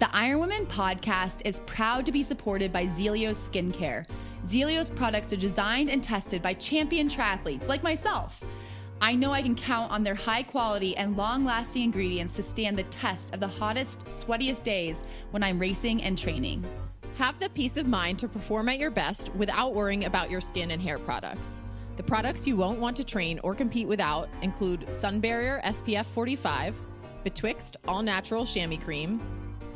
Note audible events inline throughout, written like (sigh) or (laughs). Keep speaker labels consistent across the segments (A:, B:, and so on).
A: The Iron Women podcast is proud to be supported by Zealios Skincare. Zealios products are designed and tested by champion triathletes like myself. I know I can count on their high quality and long lasting ingredients to stand the test of the hottest, sweatiest days when I'm racing and training.
B: Have the peace of mind to perform at your best without worrying about your skin and hair products. The products you won't want to train or compete without include Sun Barrier SPF 45, Betwixt All Natural Chamois Cream,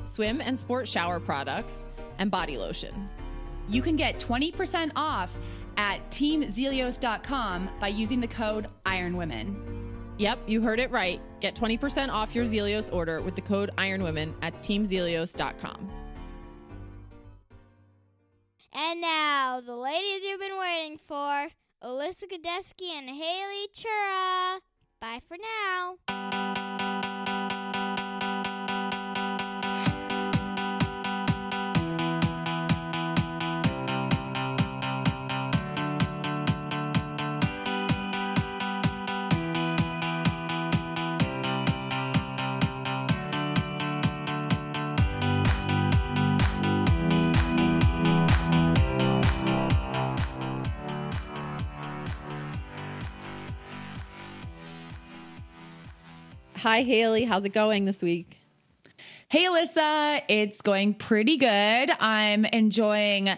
B: swim and sport shower products, and body lotion.
A: You can get 20% off at teamzealios.com by using the code IRONWOMEN.
B: Yep, you heard it right. Get 20% off your Zealios order with the code IRONWOMEN at teamzealios.com.
C: And now, the ladies you've been waiting for Alyssa Godesky and Haley Chura. Bye for now.
B: Hi, Haley. How's it going this week?
A: Hey, Alyssa. It's going pretty good. I'm enjoying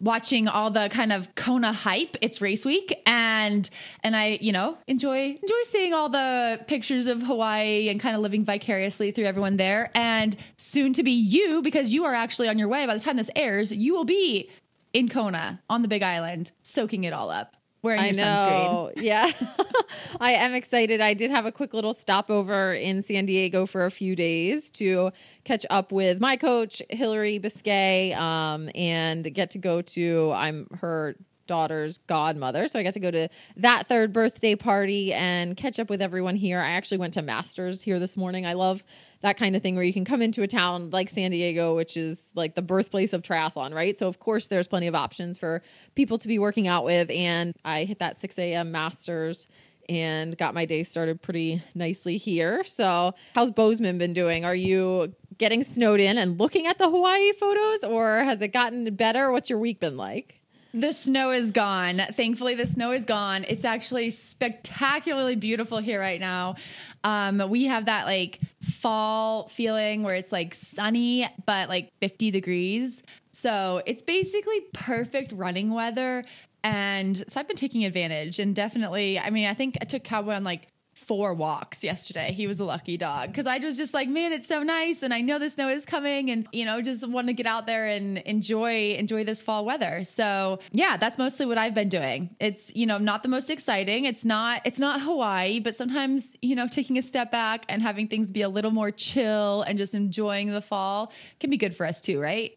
A: watching all the kind of Kona hype. It's race week and and I, you know, enjoy enjoy seeing all the pictures of Hawaii and kind of living vicariously through everyone there and soon to be you because you are actually on your way by the time this airs, you will be in Kona on the Big Island soaking it all up. Wearing your
B: know.
A: sunscreen.
B: Yeah. (laughs) I am excited. I did have a quick little stopover in San Diego for a few days to catch up with my coach, Hillary Biscay, um, and get to go to, I'm her daughter's godmother. So I got to go to that third birthday party and catch up with everyone here. I actually went to Masters here this morning. I love that kind of thing where you can come into a town like San Diego, which is like the birthplace of triathlon, right? So, of course, there's plenty of options for people to be working out with. And I hit that 6 a.m. Masters and got my day started pretty nicely here. So, how's Bozeman been doing? Are you getting snowed in and looking at the Hawaii photos, or has it gotten better? What's your week been like?
A: The snow is gone. Thankfully, the snow is gone. It's actually spectacularly beautiful here right now. Um, we have that like fall feeling where it's like sunny, but like 50 degrees. So it's basically perfect running weather. And so I've been taking advantage and definitely, I mean, I think I took Cowboy on like four walks yesterday. He was a lucky dog because I was just like, man, it's so nice, and I know the snow is coming, and you know, just want to get out there and enjoy enjoy this fall weather. So yeah, that's mostly what I've been doing. It's you know not the most exciting. It's not it's not Hawaii, but sometimes you know taking a step back and having things be a little more chill and just enjoying the fall can be good for us too, right?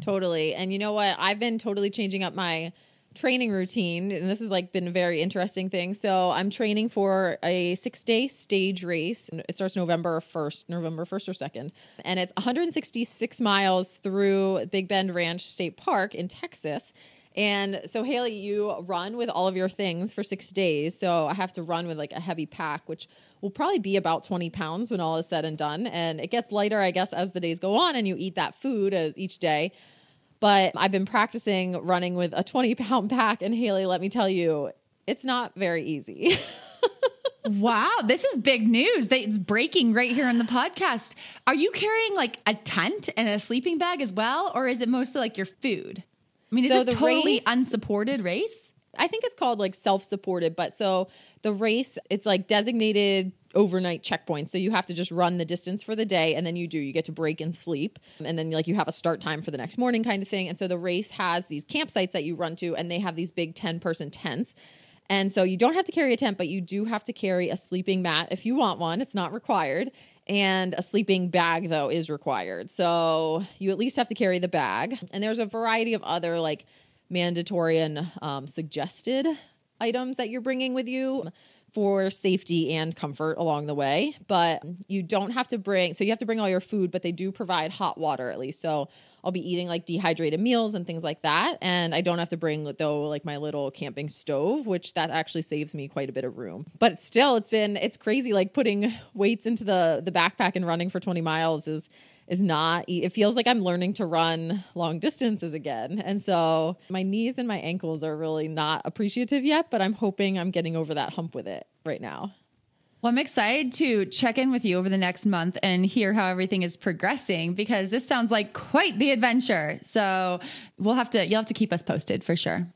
B: Totally. And you know what? I've been totally changing up my training routine and this has like been a very interesting thing. So i'm training for a six day stage race. It starts november 1st november 1st or 2nd and it's 166 miles through big bend ranch state park in texas. And so haley you run with all of your things for six days. So i have to run with like a heavy pack which will probably be about 20 pounds when all is said and done. And it gets lighter i guess as the days go on and you eat that food as each day but I've been practicing running with a 20 pound pack. And Haley, let me tell you, it's not very easy. (laughs)
A: wow, this is big news. It's breaking right here on the podcast. Are you carrying like a tent and a sleeping bag as well, or is it mostly like your food? I mean, is
B: So
A: this totally
B: race-
A: unsupported race?
B: I think it's called like self supported, but so the race, it's like designated overnight checkpoints. So you have to just run the distance for the day and then you do, you get to break and sleep. And then like you have a start time for the next morning kind of thing. And so the race has these campsites that you run to and they have these big 10 person tents. And so you don't have to carry a tent, but you do have to carry a sleeping mat if you want one. It's not required. And a sleeping bag, though, is required. So you at least have to carry the bag. And there's a variety of other like mandatory and um, suggested items that you're bringing with you for safety and comfort along the way. But you don't have to bring, so you have to bring all your food, but they do provide hot water at least. So I'll be eating like dehydrated meals and things like that. And I don't have to bring, though, like my little camping stove, which that actually saves me quite a bit of room. But still, it's been, it's crazy. Like putting weights into the, the backpack and running for 20 miles is, is not it feels like i'm learning to run long distances again and so my knees and my ankles are really not appreciative yet but i'm hoping i'm getting over that hump with it right now
A: Well, I'm excited to check in with you over the next month and hear how everything is progressing because this sounds like quite the adventure. So we'll have to, you'll have to keep us posted for sure.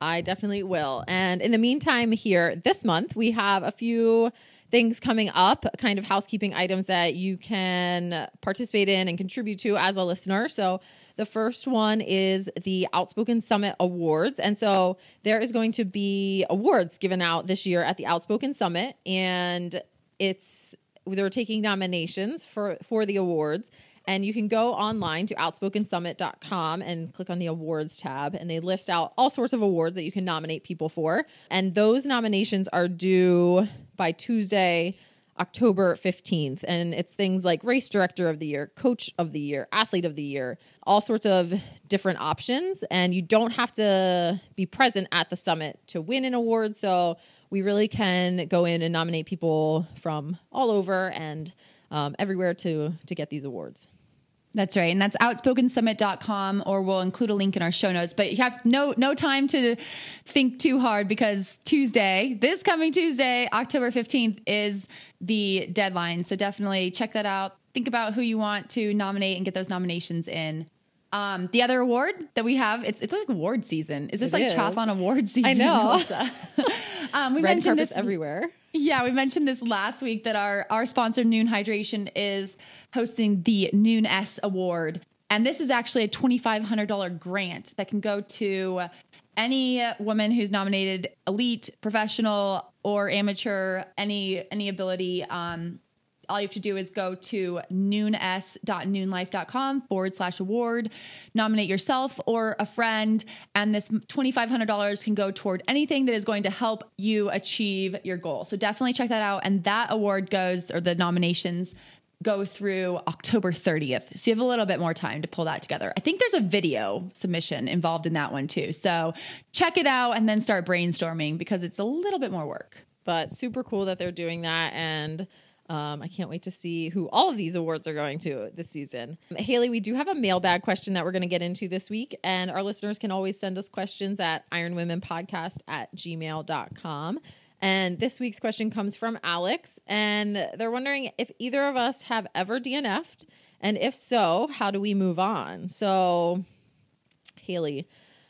B: I definitely will. And in the meantime, here this month, we have a few things coming up, kind of housekeeping items that you can participate in and contribute to as a listener. So, the first one is the Outspoken Summit Awards. And so, there is going to be awards given out this year at the Outspoken Summit. And it's, they're taking nominations for, for the awards. And you can go online to outspokensummit.com and click on the awards tab, and they list out all sorts of awards that you can nominate people for. And those nominations are due by Tuesday, October 15th. And it's things like race director of the year, coach of the year, athlete of the year, all sorts of different options. And you don't have to be present at the summit to win an award. So we really can go in and nominate people from all over and um, everywhere to to get these awards.
A: That's right. And that's outspokensummit.com or we'll include a link in our show notes. But you have no no time to think too hard because Tuesday, this coming Tuesday, October 15th is the deadline. So definitely check that out. Think about who you want to nominate and get those nominations in. Um, the other award that we have, it's it's like award season. Is this
B: It
A: like
B: is.
A: triathlon award season?
B: I know. (laughs)
A: Um, we
B: Red
A: mentioned this
B: everywhere.
A: Yeah, we mentioned this last week that our our sponsor Nuun Hydration is hosting the Noon S Award, and this is actually a twenty five hundred dollar grant that can go to any woman who's nominated elite, professional, or amateur, any any ability. Um, all you have to do is go to noons.noonlife.com forward slash award, nominate yourself or a friend, and this $2,500 can go toward anything that is going to help you achieve your goal. So definitely check that out. And that award goes, or the nominations go through October 30th. So you have a little bit more time to pull that together. I think there's a video submission involved in that one too. So check it out and then start brainstorming because it's a little bit more work.
B: But super cool that they're doing that. And um, I can't wait to see who all of these awards are going to this season. Haley, we do have a mailbag question that we're going to get into this week. And our listeners can always send us questions at ironwomenpodcast at gmail.com. And this week's question comes from Alex. And they're wondering if either of us have ever DNF'd. And if so, how do we move on? So, Haley,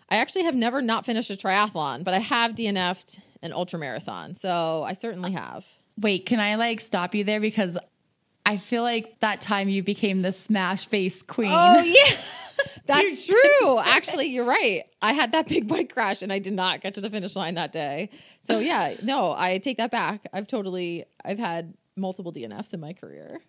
B: I actually have never not finished a triathlon, but I have DNF'd an ultra marathon. So I certainly have.
A: Wait, can I like stop you there because I feel like that time you became the smash face queen.
B: Oh yeah. (laughs) That's true. (laughs) Actually, you're right. I had that big bike crash and I did not get to the finish line that day. So (laughs) yeah, no, I take that back. I've totally I've had multiple DNFs in my career.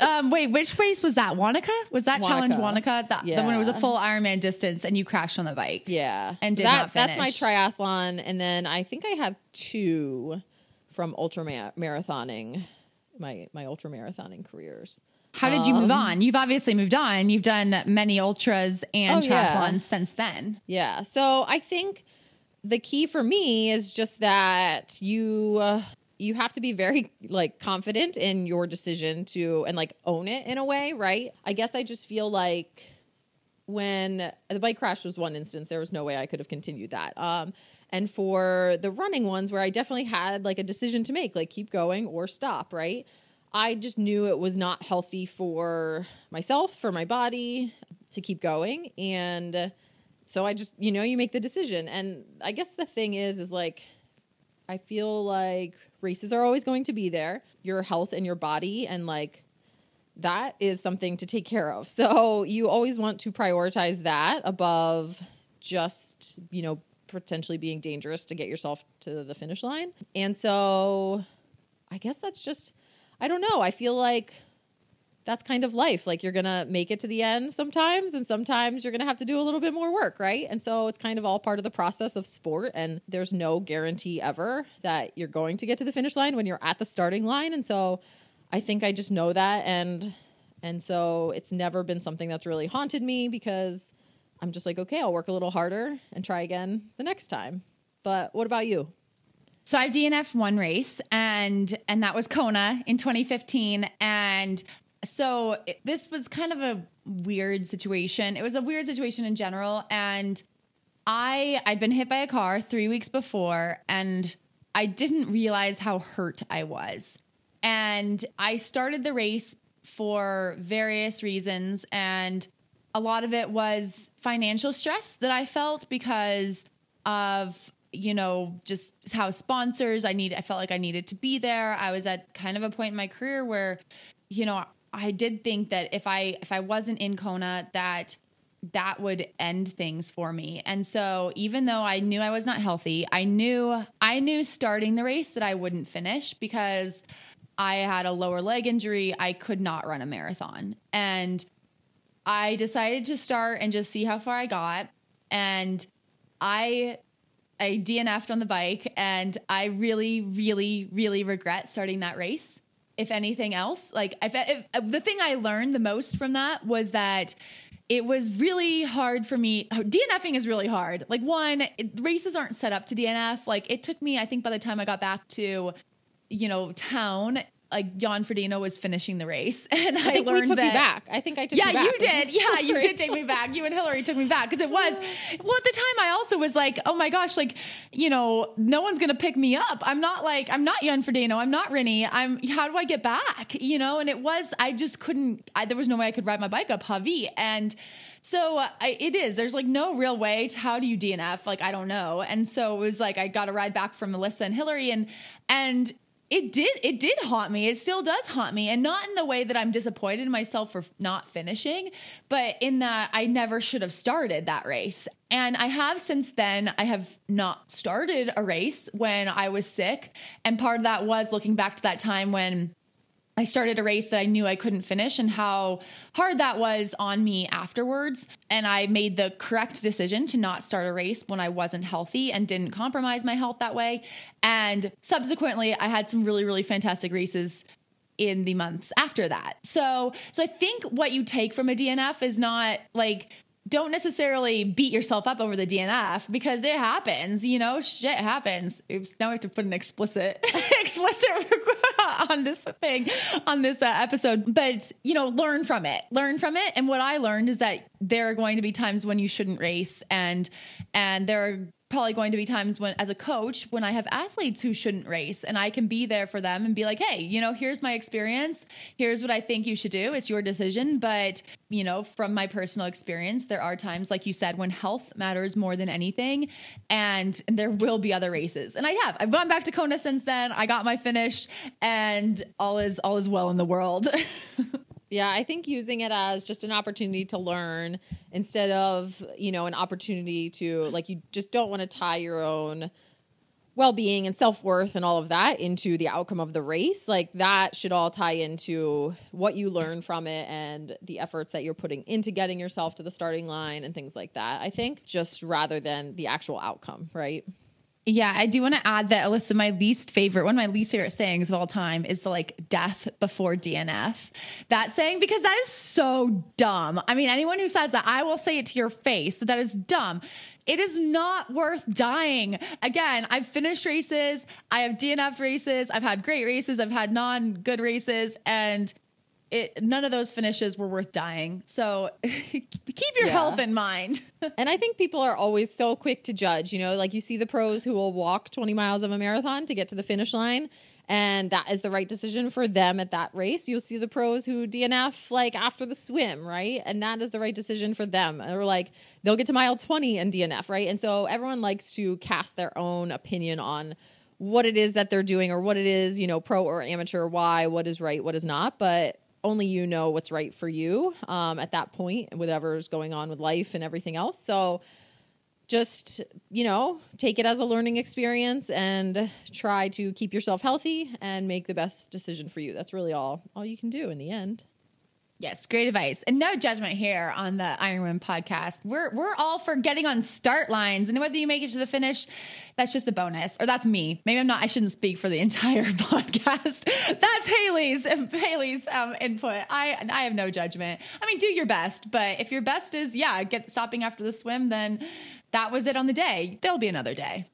A: Um, wait, which race was that? Wanaka? Was that challenge
B: Wanaka.
A: Wanaka? That, the one it was a full Ironman distance and you crashed on the bike.
B: Yeah.
A: And
B: So
A: did
B: that,
A: not
B: That's my triathlon. And then I think I have two from ultra marathoning my, my ultra marathoning careers.
A: How did you move on? You've obviously moved on. You've done many ultras and
B: Oh, yeah.
A: since then.
B: Yeah. So I think the key for me is just that you uh, you have to be very like confident in your decision to and like own it in a way, right? I guess I just feel like when the bike crash was one instance, there was no way I could have continued that. Um And for the running ones where I definitely had like a decision to make, like keep going or stop, right? I just knew it was not healthy for myself, for my body to keep going. And so I just, you know, you make the decision. And I guess the thing is, is like, I feel like races are always going to be there, your health and your body, and like that is something to take care of. So you always want to prioritize that above just, you know, potentially being dangerous to get yourself to the finish line. And so I guess that's just, I don't know. I feel like that's kind of life. Like you're going to make it to the end sometimes, and sometimes you're going to have to do a little bit more work, right? And so it's kind of all part of the process of sport. And there's no guarantee ever that you're going to get to the finish line when you're at the starting line. And so I think I just know that. And, and so it's never been something that's really haunted me because I'm just like, okay, I'll work a little harder and try again the next time. But what about you?
A: So I've DNF one race and and that was Kona in 2015 and so it, this was kind of a weird situation. It was a weird situation in general and I I'd been hit by a car 3 weeks before and I didn't realize how hurt I was. And I started the race for various reasons and a lot of it was financial stress that I felt because of you know, just how sponsors I need I felt like I needed to be there. I was at kind of a point in my career where, you know, I did think that if I if I wasn't in Kona that that would end things for me. And so even though I knew I was not healthy, I knew I knew starting the race that I wouldn't finish because I had a lower leg injury. I could not run a marathon. And I decided to start and just see how far I got. And I I DNF'd on the bike and I really, really, really regret starting that race. If anything else, like if, if, the thing I learned the most from that was that it was really hard for me. DNFing is really hard. Like one, it, races aren't set up to DNF. Like it took me, I think by the time I got back to, you know, town, like Jan Frodeno was finishing the race, (laughs) and I,
B: I think
A: learned
B: we took
A: that,
B: you back. I think I took
A: yeah,
B: you back.
A: Yeah, you did. (laughs) Yeah, you did take me back. You and Hillary took me back because it was. Well, at the time, I also was like, oh my gosh, like you know, no one's gonna pick me up. I'm not like I'm not Jan Frodeno. I'm not Rinny. I'm. How do I get back? You know, and it was. I just couldn't. I, there was no way I could ride my bike up Hawi and. So uh, it is. There's like no real way to how do you DNF? Like I don't know. And so it was like I got a ride back from Melissa and Hillary, and and it did it did haunt me. It still does haunt me. And not in the way that i'm disappointed in myself for not finishing but in that i never should have started that race. And i have since then i have not started a race when i was sick. And part of that was looking back to that time when I started a race that I knew I couldn't finish and how hard that was on me afterwards. And I made the correct decision to not start a race when I wasn't healthy and didn't compromise my health that way. And subsequently, I had some really, really fantastic races in the months after that. So, so I think what you take from a DNF is not like don't necessarily beat yourself up over the DNF because it happens, you know, shit happens. Oops, now we have to put an explicit (laughs) explicit (laughs) on this thing on this uh, episode, but you know, learn from it. Learn from it. And what I learned is that there are going to be times when you shouldn't race and and there are probably going to be times when as a coach when i have athletes who shouldn't race and i can be there for them and be like hey you know here's my experience. Here's what i think you should do. It's your decision. But you know from my personal experience there are times like you said when health matters more than anything. And, there will be other races. And i have. I've gone back to kona since then. I got my finish. And all is all is well in the world (laughs)
B: Yeah, I think using it as just an opportunity to learn instead of, you know, an opportunity to like you just don't want to tie your own well-being and self-worth and all of that into the outcome of the race. Like that should all tie into what you learn from it and the efforts that you're putting into getting yourself to the starting line and things like that. I think just rather than the actual outcome, right?
A: Yeah, I do want to add that Alyssa, my least favorite, one of my least favorite sayings of all time is the like death before DNF. That saying, because that is so dumb. I mean, anyone who says that, I will say it to your face that that is dumb. It is not worth dying. Again, I've finished races, I have DNF races, I've had great races, I've had non good races, and it none of those finishes were worth dying. So (laughs) keep your
B: Yeah.
A: health in mind. (laughs)
B: And I think people are always so quick to judge. You know, like you see the pros who will walk 20 miles of a marathon to get to the finish line, and that is the right decision for them at that race. You'll see the pros who DNF like after the swim, right? And that is the right decision for them. Or like they'll get to mile 20 and DNF, right? And so everyone likes to cast their own opinion on what it is that they're doing or what it is, you know, pro or amateur, why, what is right, what is not. But only you know what's right for you um, at that point, whatever's going on with life and everything else. So just, you know, take it as a learning experience and try to keep yourself healthy and make the best decision for you. That's really all all you can do in the end.
A: Yes, great advice. And no judgment here on the Iron Women podcast. We're we're all for getting on start lines and whether you make it to the finish, that's just a bonus. Or that's me. Maybe I'm not I shouldn't speak for the (laughs) entire (laughs) podcast. That's Haley's Haley's (laughs) um, input. I I have no judgment. I mean, do your best, but if your best is yeah, get stopping after the swim, then that was it on the day. There'll be another day.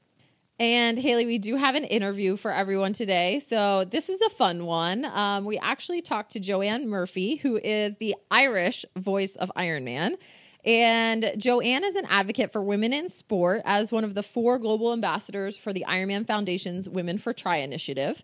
B: And Haley, we do have an interview for everyone today. So this is a fun one. Um, we actually talked to Joanne Murphy, who is the Irish voice of Iron Man. And Joanne is an advocate for women in sport as one of the four global ambassadors for the Ironman Foundation's Women for Tri initiative.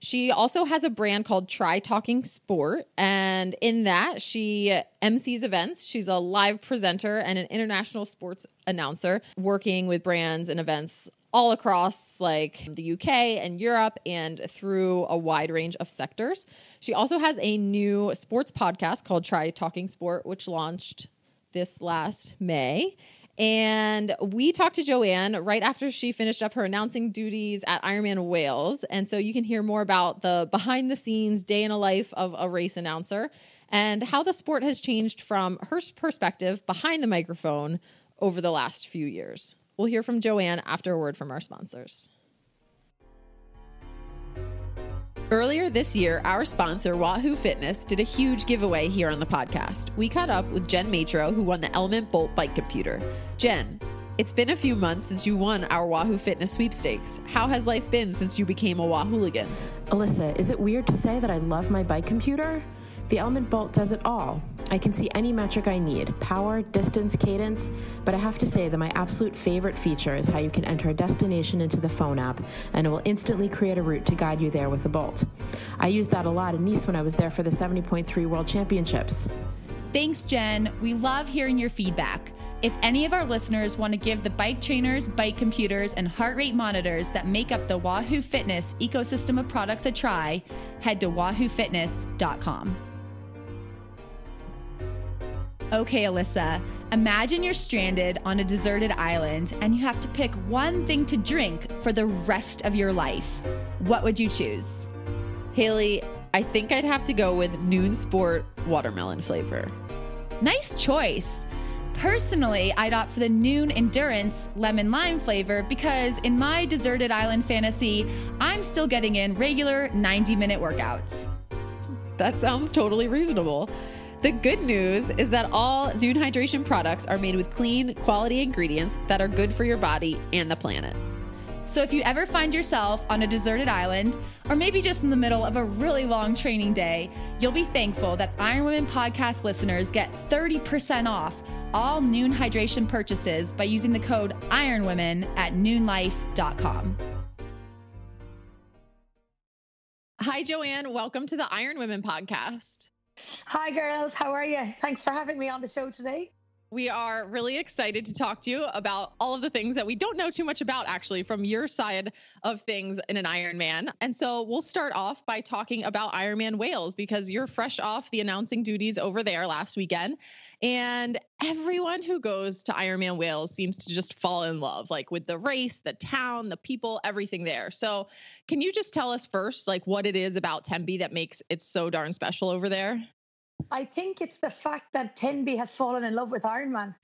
B: She also has a brand called Try Talking Sport. And in that, she MCs events. She's a live presenter and an international sports announcer working with brands and events all across like the UK and Europe and through a wide range of sectors. She also has a new sports podcast called Try Talking Sport, which launched this last May. And we talked to Joanne right after she finished up her announcing duties at Ironman Wales. And so you can hear more about the behind the scenes day in a life of a race announcer and how the sport has changed from her perspective behind the microphone over the last few years. We'll hear from Joanne after a word from our sponsors. Earlier this year, our sponsor, Wahoo Fitness, did a huge giveaway here on the podcast. We caught up with Jen Matro, who won the Element Bolt bike computer. Jen, it's been a few months since you won our Wahoo Fitness sweepstakes. How has life been since you became a Wahooligan?
D: Alyssa, is it weird to say that I love my bike computer? The Element Bolt does it all. I can see any metric I need power, distance, cadence. But I have to say that my absolute favorite feature is how you can enter a destination into the phone app and it will instantly create a route to guide you there with the Bolt. I used that a lot in Nice when I was there for the 70.3 World Championships.
A: Thanks, Jen. We love hearing your feedback. If any of our listeners want to give the bike trainers, bike computers, and heart rate monitors that make up the Wahoo Fitness ecosystem of products a try, head to wahoofitness.com. Okay, Alyssa, imagine you're stranded on a deserted island and you have to pick one thing to drink for the rest of your life. What would you choose?
B: Haley, I think I'd have to go with Nuun Sport watermelon flavor.
A: Nice choice. Personally, I'd opt for the Nuun Endurance lemon lime flavor because in my deserted island fantasy, I'm still getting in regular 90 minute workouts.
B: That sounds totally reasonable. The good news is that all Nuun Hydration products are made with clean, quality ingredients that are good for your body and the planet.
A: So if you ever find yourself on a deserted island, or maybe just in the middle of a really long training day, you'll be thankful that Iron Women podcast listeners get 30% off all Nuun Hydration purchases by using the code IRONWOMEN at nuunlife.com.
B: Hi, Joanne. Welcome to the Iron Women podcast.
E: Hi, girls. How are you? Thanks for having me on the show today.
B: We are really excited to talk to you about all of the things that we don't know too much about, actually, from your side of things in an Ironman. And so we'll start off by talking about Ironman Wales because you're fresh off the announcing duties over there last weekend. And everyone who goes to Ironman Wales seems to just fall in love, like with the race, the town, the people, everything there. So, can you just tell us first, like, what it is about Tenby that makes it so darn special over there?
E: I think it's the fact that Tenby has fallen in love with Ironman.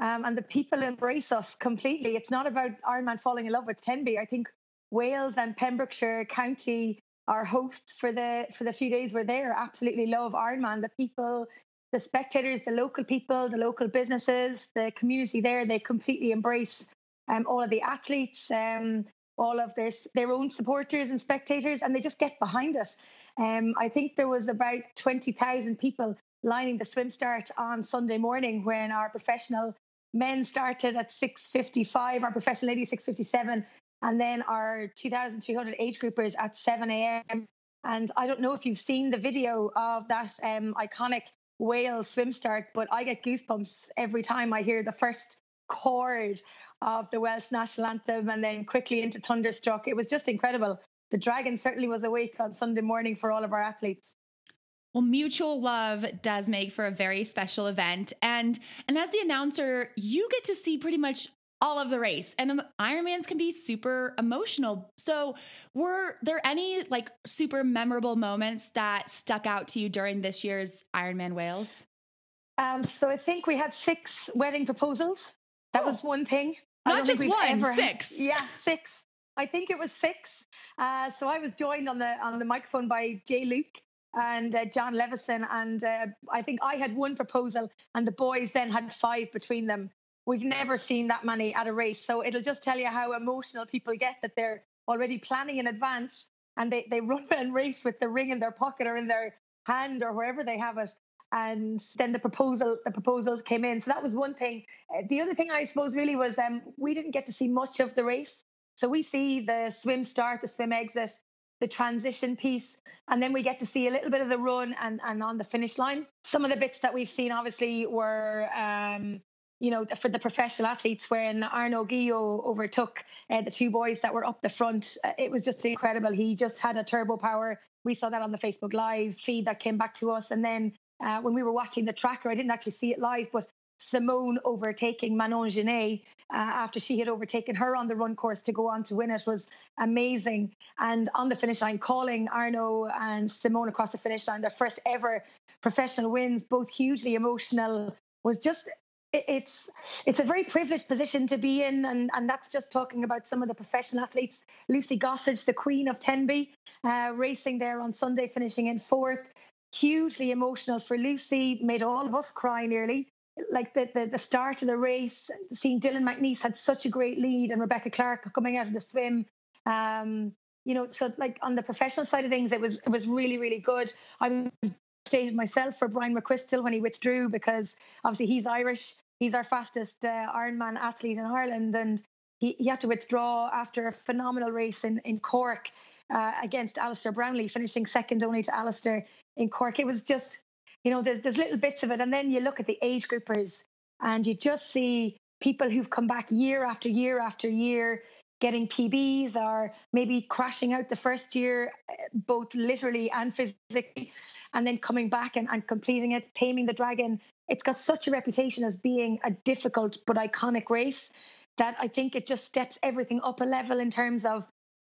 E: Um, and the people embrace us completely. It's not about Ironman falling in love with Tenby. I think Wales and Pembrokeshire County, our hosts for the for the few days we're there, absolutely love Ironman. The people, the spectators, the local people, the local businesses, the community there, they completely embrace um, all of the athletes, um, all of their their own supporters and spectators, and they just get behind it. Um, I think there was about 20,000 people lining the swim start on Sunday morning when our professional men started at 6.55, our professional ladies 6.57, and then our 2,300 age groupers at 7 a.m. And I don't know if you've seen the video of that um, iconic whale swim start, but I get goosebumps every time I hear the first chord of the Welsh national anthem and then quickly into Thunderstruck. It was just incredible. The Dragon certainly was awake on Sunday morning for all of our athletes.
A: Well, mutual love does make for a very special event. And and as the announcer, you get to see pretty much all of the race. And um, Ironmans can be super emotional. So, were there any like super memorable moments that stuck out to you during this year's Ironman Wales?
E: Um, so I think we had six wedding proposals. That oh. was one thing.
A: Not just one, six.
E: Had, yeah, six. I think it was six. Uh, so I was joined on the on the microphone by Jay Luke and uh, Jon Levison, and uh, I think I had one proposal, and the boys then had five between them. We've never seen that many at a race, so it'll just tell you how emotional people get that they're already planning in advance, and they they (laughs) run and race with the ring in their pocket or in their hand or wherever they have it. And then the proposal, the proposals came in. So that was one thing. Uh, the other thing I suppose really was um, we didn't get to see much of the race. So we see the swim start, the swim exit, the transition piece, and then we get to see a little bit of the run and, and on the finish line. Some of the bits that we've seen obviously were um, you know, for the professional athletes, when Arnaud Guilloux overtook uh, the two boys that were up the front, uh, it was just incredible. He just had a turbo power. We saw that on the Facebook Live feed that came back to us. And then uh, when we were watching the tracker, I didn't actually see it live, but Simone overtaking Manon Genet uh, after she had overtaken her on the run course to go on to win it was amazing. And on the finish line, calling Arnaud and Simone across the finish line, their first ever professional wins, both hugely emotional, was just it's it's a very privileged position to be in, and and that's just talking about some of the professional athletes. Lucy Gossage, the queen of Tenby, uh, racing there on Sunday, finishing in fourth. Hugely emotional for Lucy, made all of us cry nearly like the, the, the start of the race, seeing Dylan McNeice had such a great lead and Rebecca Clark coming out of the swim. Um, you know, so like on the professional side of things, it was it was really really good. I was stated myself for Bryan McCrystal when he withdrew because obviously he's Irish. He's our fastest uh, Ironman athlete in Ireland, and he, he had to withdraw after a phenomenal race in in Cork uh, against Alistair Brownlee, finishing second only to Alistair in Cork. It was just you know, there's, there's little bits of it. And then you look at the age groupers and you just see people who've come back year after year after year getting PBs or maybe crashing out the first year, eh, both literally and physically, and then coming back and, and completing it, taming the dragon. It's got such a reputation as being a difficult but iconic race that I think it just steps everything up a level in terms of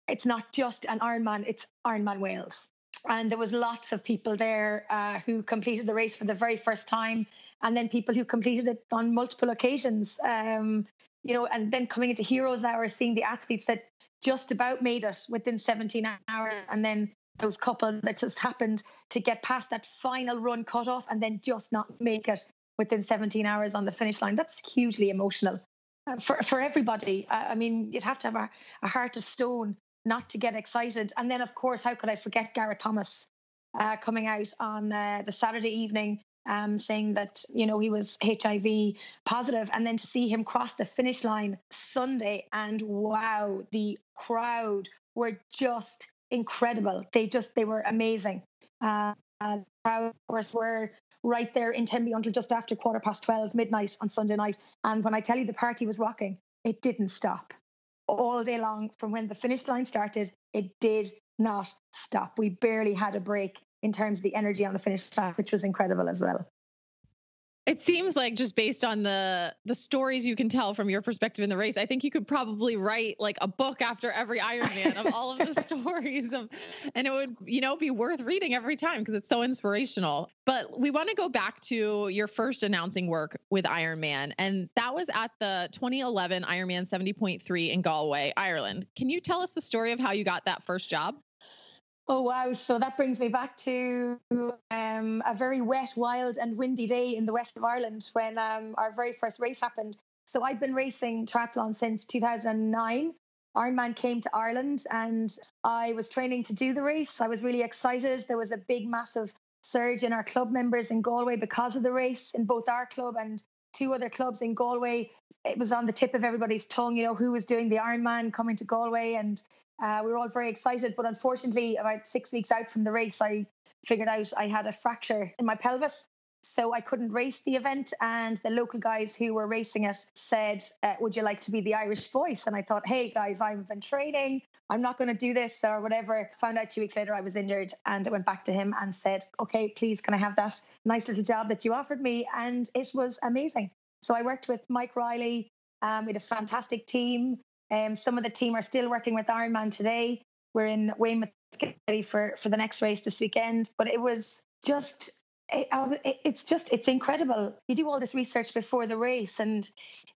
E: it's not just an Ironman, it's Ironman Wales and there was lots of people there uh, who completed the race for the very first time and then people who completed it on multiple occasions um, you know and then coming into heroes hour seeing the athletes that just about made it within 17 hours and then those couple that just happened to get past that final run cut off and then just not make it within 17 hours on the finish line. That's hugely emotional uh, for for everybody. I mean you'd have to have a, a heart of stone not to get excited. And then, of course, how could I forget Gareth Thomas uh, coming out on uh, the Saturday evening um, saying that you know he was HIV positive, and then to see him cross the finish line Sunday, and wow, the crowd were just incredible. They just they were amazing. Uh, uh, of course, were right there in Tenby until just after quarter past twelve midnight on Sunday night. And when I tell you the party was rocking, it didn't stop all day long from when the finish line started. It did not stop. We barely had a break in terms of the energy on the finish line, which was incredible as well.
B: It seems like just based on the the stories you can tell from your perspective in the race, I think you could probably write like a book after every Ironman of all of the (laughs) stories of, and it would you know be worth reading every time because it's so inspirational. But we want to go back to your first announcing work with Ironman, and that was at the 2011 Ironman 70.3 in Galway, Ireland. Can you tell us the story of how you got that first job?
E: Oh wow! So that brings me back to um, a very wet, wild, and windy day in the west of Ireland when um, our very first race happened. So I'd been racing triathlon since 2009, Ironman came to Ireland and I was training to do the race. I was really excited. There was a big, massive surge in our club members in Galway because of the race in both our club and two other clubs in Galway. It was on the tip of everybody's tongue, you know, who was doing the Ironman coming to Galway. And uh, we were all very excited. But unfortunately, about six weeks out from the race, I figured out I had a fracture in my pelvis. So I couldn't race the event. And the local guys who were racing it said, uh, Would you like to be the Irish voice? And I thought, Hey, guys, I've been training. I'm not going to do this or whatever. Found out two weeks later I was injured. And I went back to him and said, Okay, please, can I have that nice little job that you offered me? And it was amazing. So I worked with Mike Reilly. Um, we had a fantastic team. Um, some of the team are still working with Ironman today. We're in Weymouth for for the next race this weekend. But it was just it's just it's incredible. You do all this research before the race, and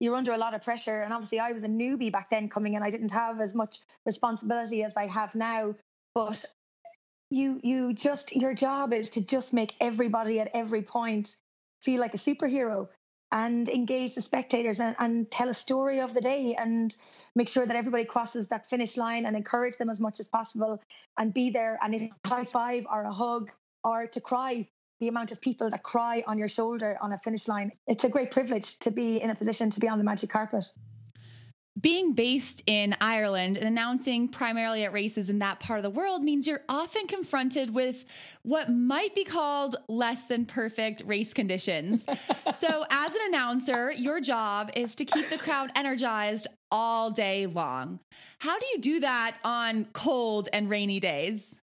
E: you're under a lot of pressure. And obviously, I was a newbie back then coming in. I didn't have as much responsibility as I have now. But you you just your job is to just make everybody at every point feel like a superhero and engage the spectators and, and tell a story of the day and make sure that everybody crosses that finish line and encourage them as much as possible and be there and if high five or a hug or to cry the amount of people that cry on your shoulder on a finish line it's a great privilege to be in a position to be on the magic carpet
A: being based in Ireland and announcing primarily at races in that part of the world means you're often confronted with what might be called less than perfect race conditions. (laughs) so, as an announcer, your job is to keep the crowd energized all day long. How do you do that on cold and rainy days?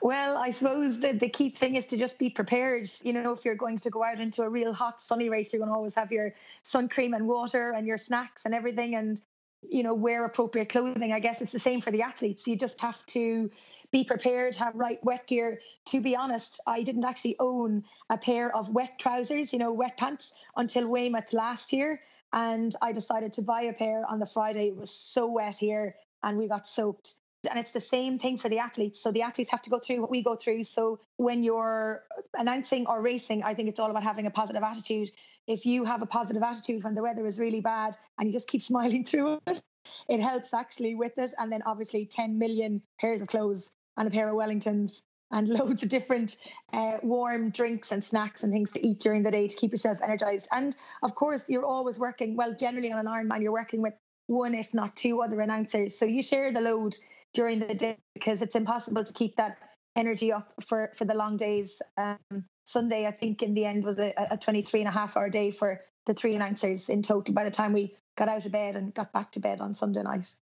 E: Well, I suppose the, the key thing is to just be prepared. You know, if you're going to go out into a real hot, sunny race, you're going to always have your sun cream and water and your snacks and everything, and, you know, wear appropriate clothing. I guess it's the same for the athletes. You just have to be prepared, have right wet gear. To be honest, I didn't actually own a pair of wet trousers, you know, wet pants until Weymouth last year. And I decided to buy a pair on the Friday. It was so wet here and we got soaked. And it's the same thing for the athletes. So the athletes have to go through what we go through. So when you're announcing or racing, I think it's all about having a positive attitude. If you have a positive attitude when the weather is really bad and you just keep (laughs) smiling through it, it helps actually with it. And then obviously 10 million pairs of clothes and a pair of Wellingtons and (laughs) loads of different uh, warm drinks and snacks and things to eat during the day to keep yourself energized. And of course, you're always working, well, generally on an Ironman, you're working with one, if not two other announcers. So you share the load during the day because it's impossible to keep that energy up for for the long days. Um, Sunday, I think in the end was a, a 23 and a half hour day for the three announcers in total by the time we got out of bed and got back to bed on Sunday night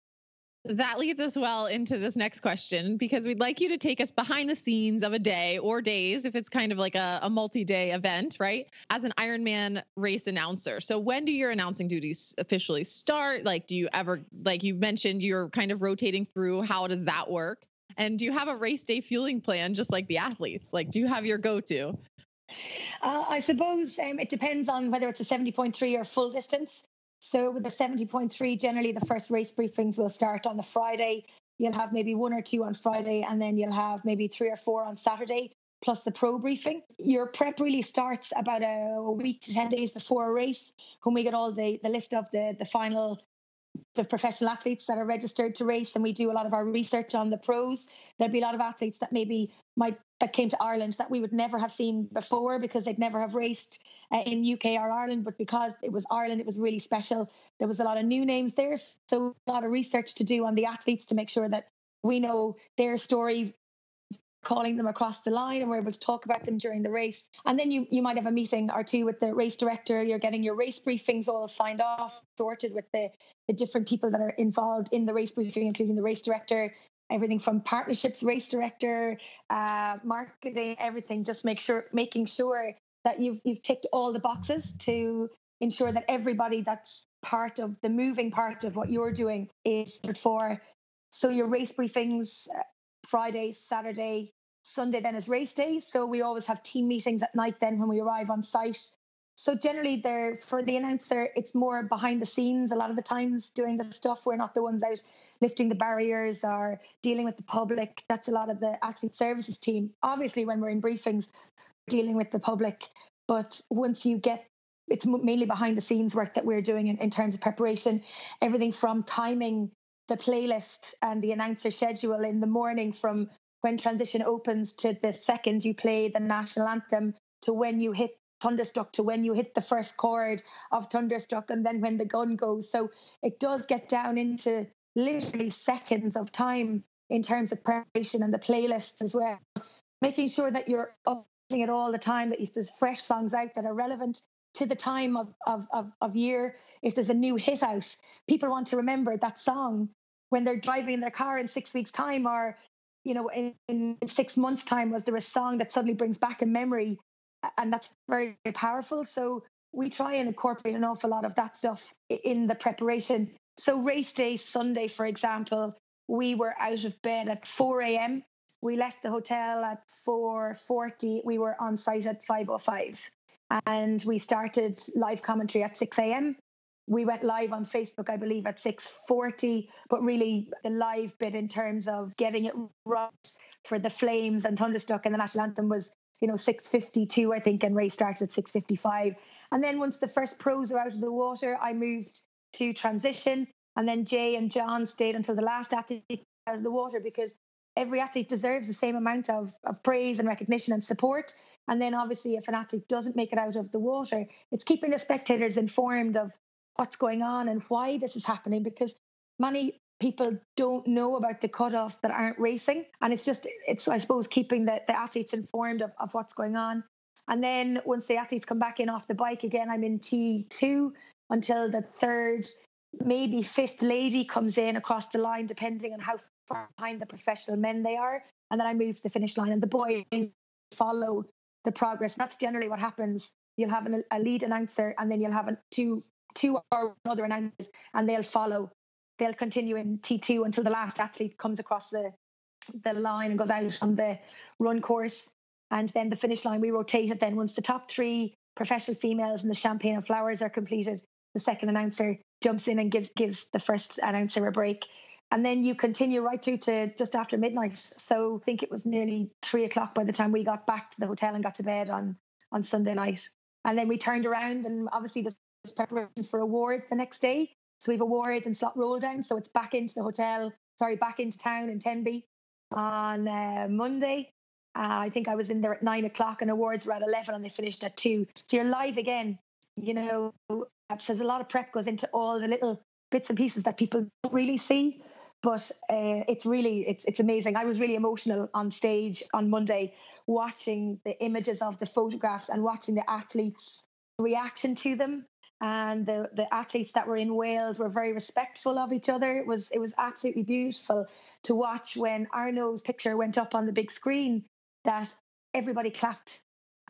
B: that leads us well into this next question because we'd like you to take us behind the scenes of a day or days if it's kind of like a, a multi day event, right? As an Ironman race announcer. So, when do your announcing duties officially start? Like, do you ever, like you mentioned, you're kind of rotating through. How does that work? And do you have a race day fueling plan just like the athletes? Like, do you have your go to?
E: Uh, I suppose um, it depends on whether it's a 70.3 or full distance. So with the 70.3, generally the first race briefings will start on the Friday. You'll have maybe one or two on Friday, and then you'll have maybe three or four on Saturday, plus the pro briefing. Your prep really starts about a week to 10 days before a race when we get all the, the list of the, the final the professional athletes that are registered to race and we do a lot of our research on the pros there'll be a lot of athletes that maybe might that came to Ireland that we would never have seen before because they'd never have raced uh, in UK or Ireland but because it was Ireland it was really special there was a lot of new names there so a lot of research to do on the athletes to make sure that we know their story calling them across the line and we're able to talk about them during the race. And then you, you might have a meeting or two with the race director. You're getting your race briefings all signed off, sorted with the, the different people that are involved in the race briefing, including the race director, everything from partnerships, race director, uh, marketing, everything. Just make sure, making sure that you've you've ticked all the boxes to ensure that everybody that's part of the moving part of what you're doing is for. So your race briefings, uh, Friday, Saturday, Sunday then is race day. So we always have team meetings at night then when we arrive on site. So generally there for the announcer, it's more behind the scenes a lot of the times doing the stuff. We're not the ones out lifting the barriers or dealing with the public. That's a lot of the athlete services team. Obviously when we're in briefings, dealing with the public. But once you get it's mainly behind the scenes work that we're doing in, in terms of preparation, everything from timing the playlist and the announcer schedule in the morning from when transition opens to the second you play the national anthem to when you hit Thunderstruck to when you hit the first chord of Thunderstruck and then when the gun goes. So it does get down into literally seconds of time in terms of preparation and the playlist as well. Making sure that you're updating it all the time, that there's fresh songs out that are relevant to the time of, of, of, of year. If there's a new hit out, people want to remember that song when they're driving in their car in six weeks' time or you know, in, in, six months' time, was there a song that suddenly brings back a memory? And that's very, powerful. So we try and incorporate an awful lot of that stuff in the preparation. So race day Sunday, for example, we were out of bed at 4 a.m. We left the hotel at 4:40. We were on site at 5:05, and we started live commentary at 6 a.m. We went live on Facebook, I believe, at 6:40. But really, the live bit in terms of getting it right for the Flames and Thunderstruck and the national anthem was, you know, 6:52, I think, and race starts at 6:55. And then once the first pros are out of the water, I moved to transition and then Jay and John stayed until the last athlete out of the water because every athlete deserves the same amount of, of praise and recognition and support. And then obviously, if an athlete doesn't make it out of the water, it's keeping the spectators informed of what's going on and why this is happening because many people don't know about the cutoffs that aren't racing. And it's just, it's, I suppose, keeping the, the athletes informed of, of what's going on. And then once the athletes come back in off the bike again, I'm in T2 until the third maybe fifth lady comes in across the line, depending on how far behind the professional men they are. And then I move to the finish line, and the boys follow the progress. That's generally what happens. You'll have an, a lead announcer, and then you'll have a, two two or other announcers, and they'll follow. They'll continue in T2 until the last athlete comes across the the line and goes out on the run course. And then the finish line, we rotate it. Then once the top three professional females and the champagne and flowers are completed, the second announcer jumps in and gives gives the first announcer a break. And then you continue right through to just after midnight. So I think it was nearly three o'clock by the time we got back to the hotel and got to bed on on Sunday night. And then we turned around and obviously there's preparation for awards the next day. So we have awards and slot roll down. So it's back into the hotel, sorry, back into town in Tenby on uh, Monday. Uh, I think I was in there at nine o'clock and awards were at 11 and they finished at two. So you're live again. You know, there's a lot of prep goes into all the little bits and pieces that people don't really see but uh, it's really it's it's amazing. I was really emotional on stage on Monday, watching the images of the photographs and watching the athletes' reaction to them. And the the athletes that were in Wales were very respectful of each other. It was it was absolutely beautiful to watch when Arnaud's picture went up on the big screen. That everybody clapped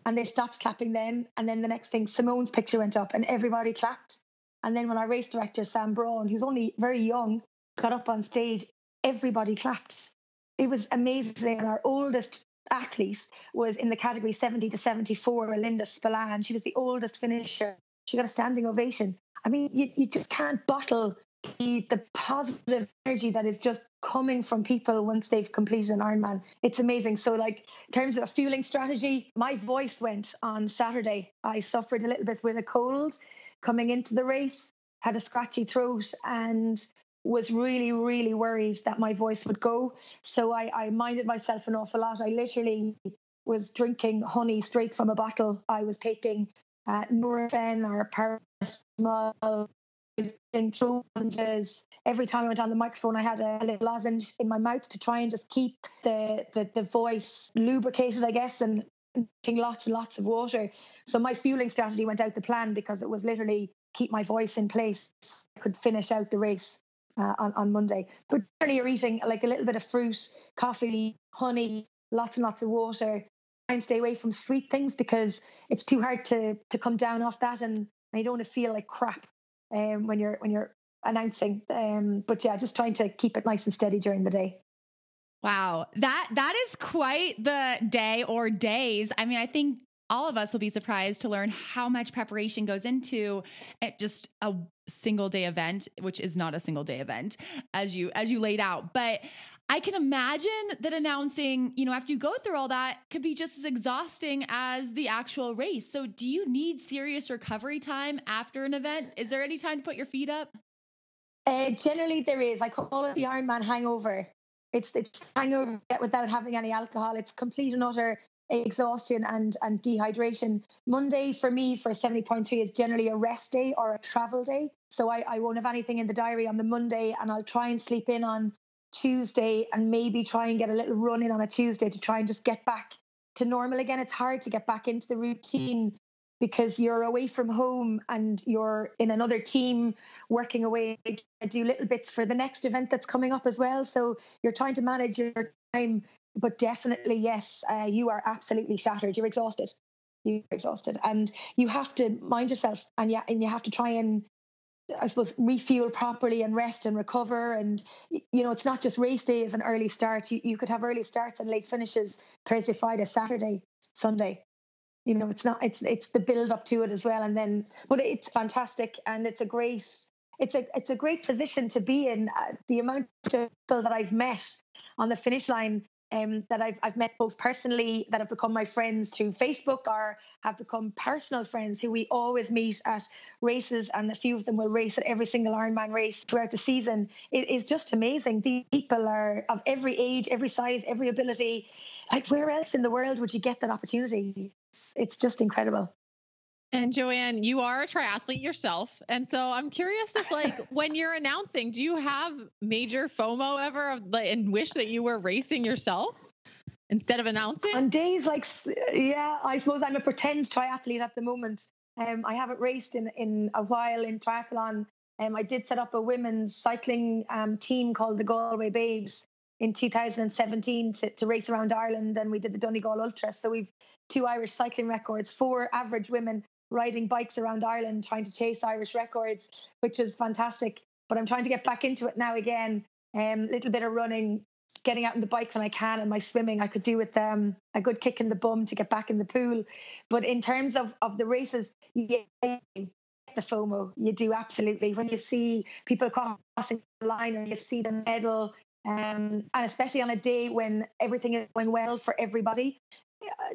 E: and they stopped clapping then. And then the next thing, Simone's picture went up and everybody clapped. And then when our race director, Sam Braun, who's only very young, got up on stage, everybody clapped. It was amazing. And our oldest athlete was in the category 70 to 74, Linda Spillane. She was the oldest finisher. She got a standing ovation. I mean, you, you just can't bottle the, the positive energy that is just coming from people once they've completed an Ironman. It's amazing. So, like, in terms of a fueling strategy, my voice went on Saturday. I suffered a little bit with a cold coming into the race, had a scratchy throat, and was really, really worried that my voice would go. So I, I minded myself an awful lot. I literally was drinking honey straight from a bottle. I was taking uh, Nurofen or paracetamol in throat lozenges. Every time I went on the microphone, I had a little lozenge in my mouth to try and just keep the the, the voice lubricated, I guess, and drinking lots and lots of water. So my fueling strategy went out the plan because it was literally keep my voice in place. I could finish out the race uh, on on Monday. But generally, you're eating like a little bit of fruit, coffee, honey, lots and lots of water. And stay away from sweet things because it's too hard to to come down off that, and, you don't want to feel like crap um, when you're when you're announcing. Um, but yeah, just trying to keep it nice and steady during the day.
A: Wow, that that is quite the day or days. I mean, I think all of us will be surprised to learn how much preparation goes into just a single day event, which is not a single day event as you as you laid out. But I can imagine that announcing, you know, after you go through all that could be just as exhausting as the actual race. So, do you need serious recovery time after an event? Is there any time to put your feet up?
E: Uh, generally, there is. I call it the Ironman hangover. It's it's hangover without having any alcohol. It's complete and utter exhaustion and and dehydration. Monday for me for 70.3 is generally a rest day or a travel day. So I, I won't have anything in the diary on the Monday and I'll try and sleep in on Tuesday and maybe try and get a little run in on a Tuesday to try and just get back to normal again. It's hard to get back into the routine because you're away from home and you're in another team working away do little bits for the next event that's coming up as well. So you're trying to manage your time but definitely yes uh, you are absolutely shattered. You're exhausted. You're exhausted. And you have to mind yourself and yeah and you have to try and I suppose refuel properly and rest and recover. And you know, it's not just race days an early start. You you could have early starts and late finishes Thursday, Friday, Saturday, Sunday you know it's not it's it's the build up to it as well and then but it's fantastic and it's a great it's a it's a great position to be in uh, the amount of people that I've met on the finish line um, that I've, I've met both personally that have become my friends through Facebook or have become personal friends who we always meet at races and a few of them will race at every single Ironman race throughout the season. It is just amazing. The people are of every age, every size, every ability. Like where else in the world would you get that opportunity? It's, it's just incredible.
B: And Joanne, you are a triathlete yourself. And so I'm curious if like (laughs) when you're announcing, do you have major FOMO ever of, like, and wish that you were racing yourself instead of announcing?
E: On days like yeah, I suppose I'm a pretend triathlete at the moment. Um, I haven't raced in, in a while in triathlon. Um, I did set up a women's cycling um, team called the Galway Babes in 2017 to, to race around Ireland, and we did the Donegal Ultra. So we've two Irish cycling records, four average women riding bikes around Ireland trying to chase Irish records, which was fantastic. But I'm trying to get back into it now again. A um, little bit of running, getting out on the bike when I can, and my swimming I could do with um, a good kick in the bum to get back in the pool. But in terms of of the races, yeah, the FOMO. You do absolutely when you see people crossing the line or you see the medal, um, and especially on a day when everything is going well for everybody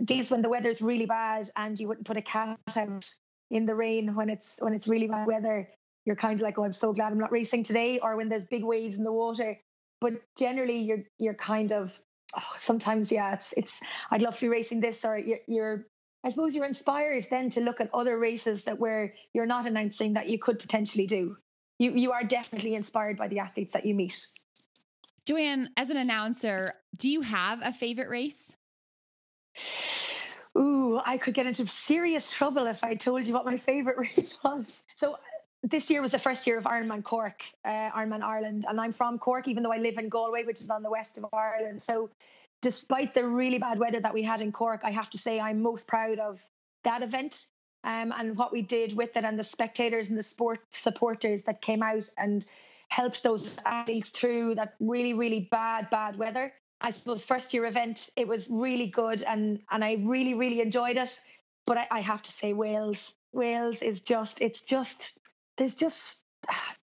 E: days when the weather's really bad and you wouldn't put a cat out in the rain when it's when it's really bad weather you're kind of like oh i'm so glad i'm not racing today or when there's big waves in the water. But generally you're you're kind of oh, sometimes yeah it's it's i'd love to be racing this or you're, you're i suppose you're inspired then to look at other races that where you're not announcing that you could potentially do. You you are definitely inspired by the athletes that you meet.
A: Joanne as an announcer do you have a favorite race
E: Ooh, I could get into serious trouble if I told you what my favorite (laughs) race was. So this year was the first year of Ironman Cork, uh, Ironman Ireland, and I'm from Cork, even though I live in Galway, which is on the west of Ireland. So, despite the really bad weather that we had in Cork, I have to say I'm most proud of that event um, and what we did with it, and the spectators and the sport supporters that came out and helped those athletes through that really, really bad, bad weather. I suppose first year event, it was really good and and I really really enjoyed it. But I, I have to say Wales, Wales is just it's just there's just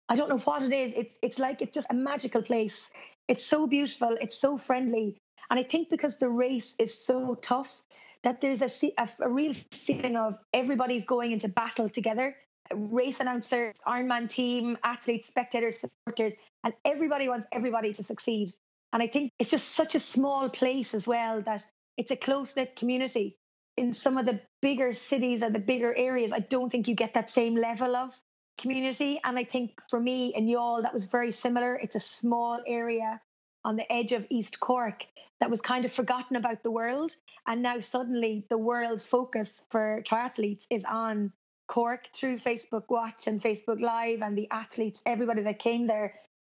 E: I don't know what it is. It's it's like it's just a magical place. It's so beautiful. It's so friendly. And I think because the race is so tough, that there's a, a, a real feeling of everybody's going into battle together. Race announcers, Ironman team, athletes, spectators, supporters, and everybody wants everybody to succeed. And I think it's just such a small place as well that it's a close knit community. In some of the bigger cities or the bigger areas, I don't think you get that same level of community. And I think for me in Youghal, that was very similar. It's a small area on the edge of East Cork that was kind of forgotten about the world. And now suddenly the world's focus for triathletes is on Cork through Facebook Watch and Facebook Live and the athletes, everybody that came there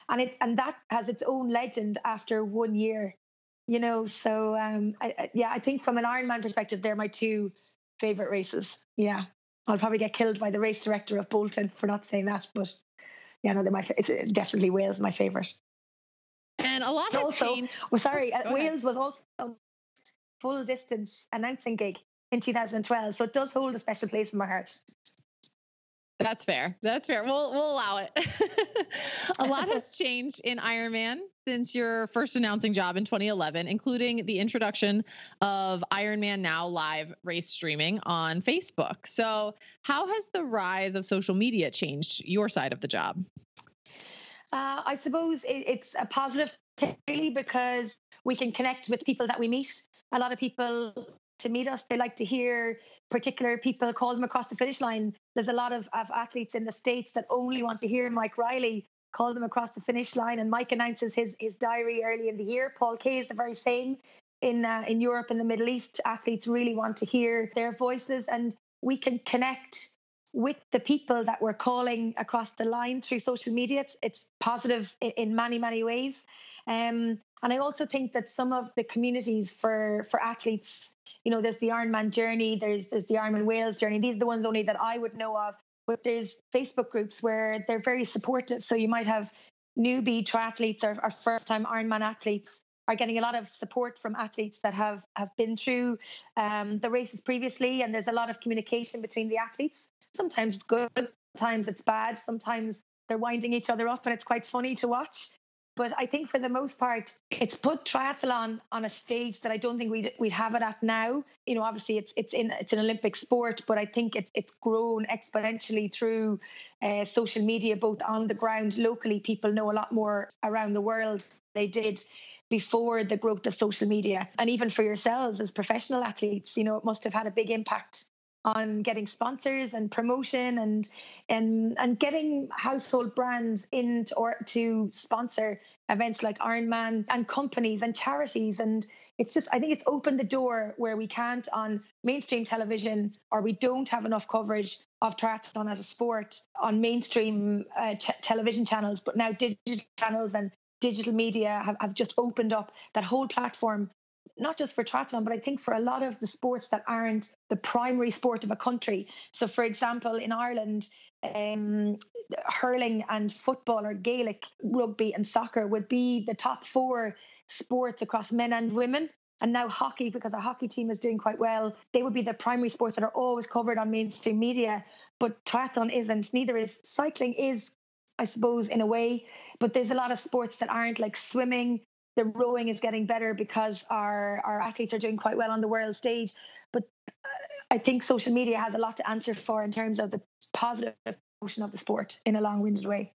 E: and it and that has its own legend after one year you know? So um I, yeah i think from an ironman perspective they're my two favorite races. Yeah. I'll probably get killed by the race director of bolton for not saying that but yeah no they're my it's definitely wales my favorite.
B: And a lot has
E: also,
B: changed
E: well sorry uh, wales was also full distance announcing gig in 2012 so it does hold a special place in my heart
B: that's fair. That's fair. We'll we'll allow it. (laughs) a lot has changed in Ironman since your first announcing job in 2011, including the introduction of Ironman Now live race streaming on Facebook. So, how has the rise of social media changed your side of the job?
E: Uh, I suppose it, it's a positive really because we can connect with people that we meet. A lot of people to meet us, they like to hear particular people call them across the finish line. There's a lot of, of athletes in the States that only want to hear Mike Reilly call them across the finish line. And Mike announces his, his diary early in the year. Paul Kaye is the very same in uh, in Europe and the Middle East. Athletes really want to hear their voices, and we can connect with the people that we're calling across the line through social media. It's, it's positive in, in many many ways. Um, and I also think that some of the communities for for athletes, you know, there's the Ironman journey, there's there's the Ironman Wales journey. These are the ones only that I would know of. But there's Facebook groups where they're very supportive. So you might have newbie triathletes or, or first time Ironman athletes are getting a lot of support from athletes that have have been through um, the races previously, and there's a lot of communication between the athletes. Sometimes it's good, sometimes it's bad, sometimes they're winding each other up, and it's quite funny to watch. But I think for the most part, it's put triathlon on a stage that I don't think we'd we'd have it at now. You know, obviously it's it's in it's an Olympic sport, but I think it, it's grown exponentially through uh, social media, both on the ground locally. People know a lot more around the world. They did before the growth of social media, and even for yourselves as professional athletes, you know, it must have had a big impact on getting sponsors and promotion and and and getting household brands into or to sponsor events like Ironman and companies and charities. And it's just I think it's opened the door where we can't on mainstream television or we don't have enough coverage of triathlon as a sport on mainstream uh, ch- television channels. But now digital channels and digital media have, have just opened up that whole platform not just for triathlon, but I think for a lot of the sports that aren't the primary sport of a country. So, for example, in Ireland, um, hurling and football or Gaelic, rugby and soccer would be the top four sports across men and women. And now hockey, because our hockey team is doing quite well, they would be the primary sports that are always covered on mainstream media. But triathlon isn't. Neither is cycling is I suppose, in a way. But there's a lot of sports that aren't like swimming the rowing is getting better because our our athletes are doing quite well on the world stage. But uh, I think social media has a lot to answer for in terms of the positive promotion of the sport in a long-winded way.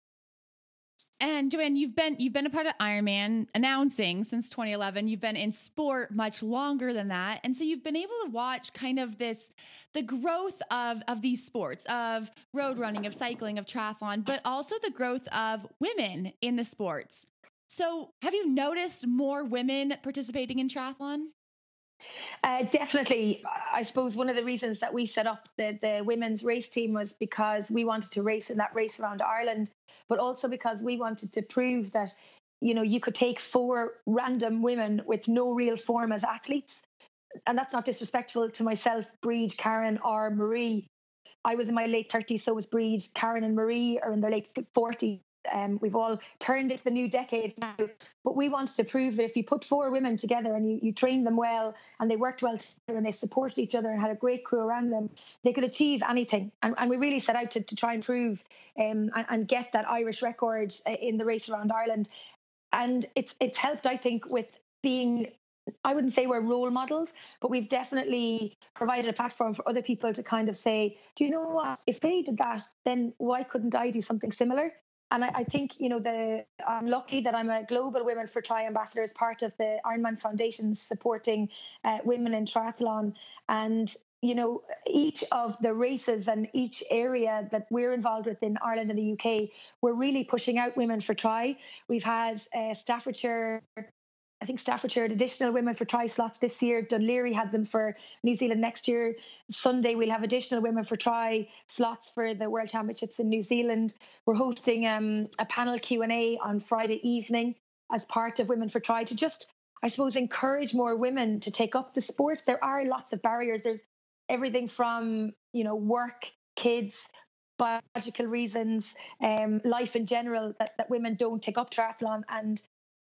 A: And Joanne, you've been you've been a part of Ironman announcing since 2011. You've been in sport much longer than that, and so you've been able to watch kind of this the growth of of these sports of road running, of cycling, of triathlon, but also the growth of women in the sports. So, have you noticed more women participating in triathlon?
E: Uh, definitely. I suppose one of the reasons that we set up the, the women's race team was because we wanted to race in that race around Ireland, but also because we wanted to prove that, you know, you could take four random women with no real form as athletes. And that's not disrespectful to myself, Breed, Karen, or Marie. I was in my late 30s, so was Breed. Karen and Marie are in their late 40s um, we've all turned into the new decade now. But we wanted to prove that if you put four women together and you, you them well and they worked well together and they supported each other and had a great crew around them, they could achieve anything. And, and we really set out to, to try and prove um, and, and, get that Irish record uh, in the race around Ireland. And it's it's helped, I think, with being I wouldn't say we're role models, but we've definitely provided a platform for other people to kind of say, do you know what? If they did that, then why couldn't I do something similar? And I, I, think, you know, the I'm lucky that I'm a global Women for Tri ambassador as part of the Ironman Foundation supporting uh, women in triathlon. And you know, each of the races and each area that we're involved with in Ireland and the UK, we're really pushing out women for tri. We've had uh, Staffordshire I think Staffordshire had additional women for tri slots this year. Dun Laoghaire had them for New Zealand next year. Sunday we'll have additional women for tri slots for the World Championships in New Zealand. We're hosting um, a panel Q and A on Friday evening as part of Women for Tri to just, I suppose, encourage more women to take up the sport. There are lots of barriers. There's everything from you know work, kids, biological reasons, um, life in general that, that women don't take up triathlon and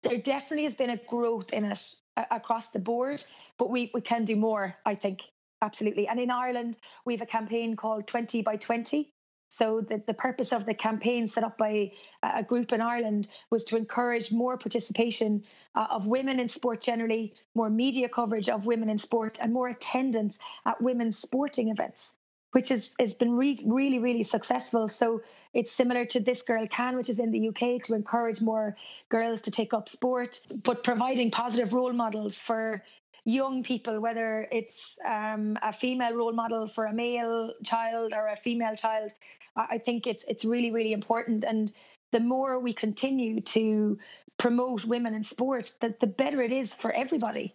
E: there definitely has been a growth in it across the board, but we, we can do more, I think. Absolutely. And in Ireland, we have a campaign called 20 by 20. So the, the purpose of the campaign set up by a group in Ireland was to encourage more participation uh, of women in sport generally, more media coverage of women in sport, and more attendance at women's sporting events which is has been re- really really successful. So it's similar to this girl can, which is in the UK to encourage more girls to take up sport, but providing positive role models for young people, whether it's um, a female role model for a male child or a female child. I think it's it's really really important, and the more we continue to promote women in sport, the, the better it is for everybody.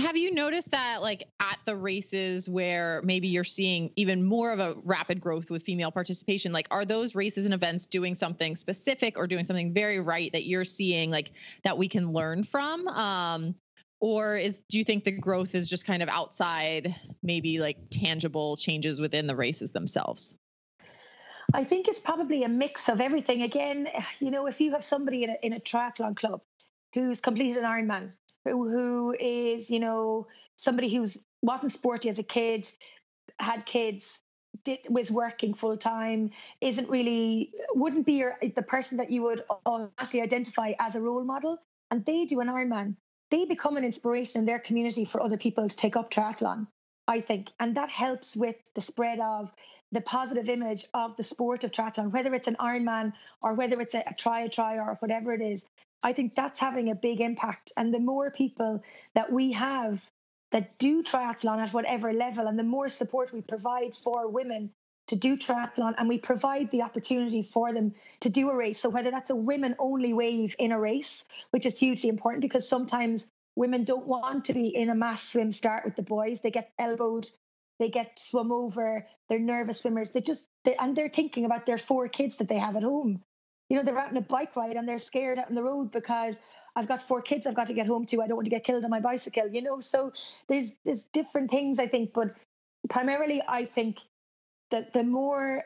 B: Have you noticed that, like at the races where maybe you're seeing even more of a rapid growth with female participation, like are those races and events doing something specific or doing something very right that you're seeing, like that we can learn from? Um, or is do you think the growth is just kind of outside, maybe like tangible changes within the races themselves?
E: I think it's probably a mix of everything. Again, you know, if you have somebody in a, in a triathlon club who's completed an Ironman, who, is, you know, somebody who's wasn't sporty as a kid, had kids, did, was working full time, isn't really, wouldn't be your, the person that you would actually identify as a role model, and they do an Ironman, they become an inspiration in their community for other people to take up triathlon. I think. And that helps with the spread of the positive image of the sport of triathlon, whether it's an Ironman or whether it's a, a try a try or whatever it is. I think that's having a big impact. And the more people that we have that do triathlon at whatever level, and the more support we provide for women to do triathlon, and we provide the opportunity for them to do a race. So, whether that's a women only wave in a race, which is hugely important because sometimes women don't want to be in a mass swim start with the boys. They get elbowed, they get swum over, they're nervous swimmers. They just, they, and they're thinking about their four kids that they have at home. You know, they're out on a bike ride and they're scared out on the road because I've got four kids I've got to get home to. I don't want to get killed on my bicycle, you know? So there's, there's different things, I think, but primarily I think that the more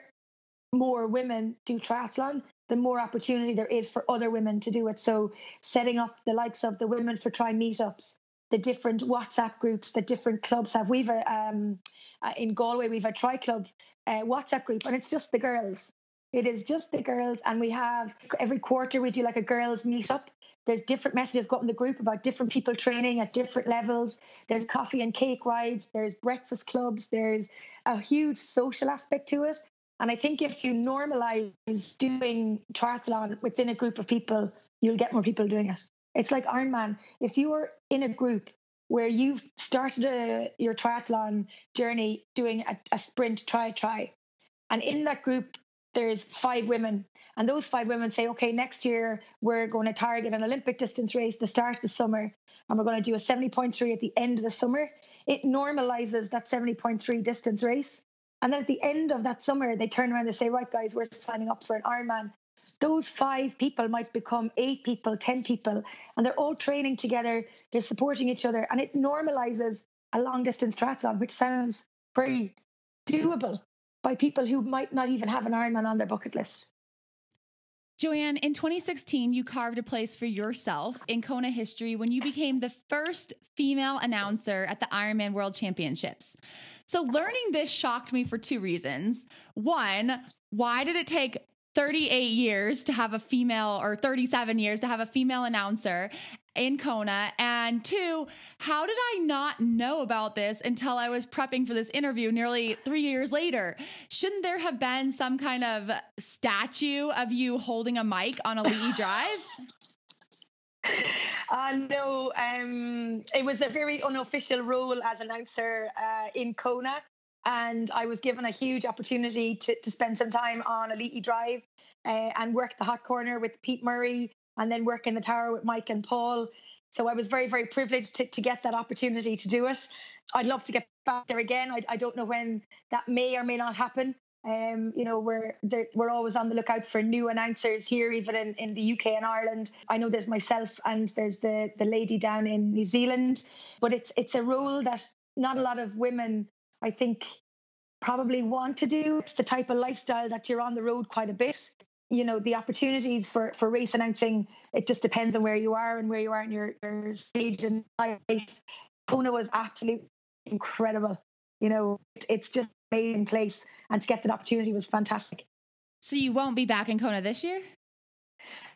E: more women do triathlon, the more opportunity there is for other women to do it. So, setting up the likes of the Women for Tri meetups, the different WhatsApp groups that different clubs have. We've a, um, uh, in Galway, we've a Tri Club uh, WhatsApp group, and it's just the girls. It is just the girls, and we have every quarter we do like a girls meetup. There's different messages go up in the group about different people training at different levels. There's coffee and cake rides. There's breakfast clubs. There's a huge social aspect to it. And I think if you normalize doing triathlon within a group of people, you'll get more people doing it. It's like Ironman. If you are in a group where you've started a, your triathlon journey doing a, a sprint try try, and in that group there's five women, and those five women say, okay, next year we're going to target an Olympic distance race to start of the summer, and we're going to do a 70.3 at the end of the summer. It normalizes that 70.3 distance race and then at the end of that summer, they turn around and say, right, guys, we're signing up for an Ironman. Those five people might become eight people, 10 people, and they're all training together, they're supporting each other, and it normalizes a long distance triathlon, which sounds very doable by people who might not even have an Ironman on their bucket list.
A: Joanne, in 2016, you carved a place for yourself in Kona history when you became the first female announcer at the Ironman World Championships. So, learning this shocked me for two reasons. One, why did it take 38 years to have a female or 37 years to have a female announcer in Kona? And two, how did I not know about this until I was prepping for this interview nearly three years later? Shouldn't there have been some kind of statue of you holding a mic on Ali'i (laughs) Drive?
E: Uh, no, um, it was a very unofficial role as announcer uh, in Kona. And I was given a huge opportunity to, to spend some time on Ali'i Drive uh, and work the hot corner with Pete Murray and then work in the tower with Mike and Paul. So I was very, very privileged to, to get that opportunity to do it. I'd love to get back there again. I, I don't know when that may or may not happen. Um, you know, we're we're always on the lookout for new announcers here, even in, in the UK and Ireland. I know there's myself and there's the the lady down in New Zealand, but it's it's a role that not a lot of women, I think, probably want to do. It's the type of lifestyle that you're on the road quite a bit. You know, the opportunities for for race announcing. It just depends on where you are and where you are in your, your stage in life. Kona was absolutely incredible. You know, it's just amazing place, and to get that opportunity was fantastic.
A: So you won't be back in Kona this year?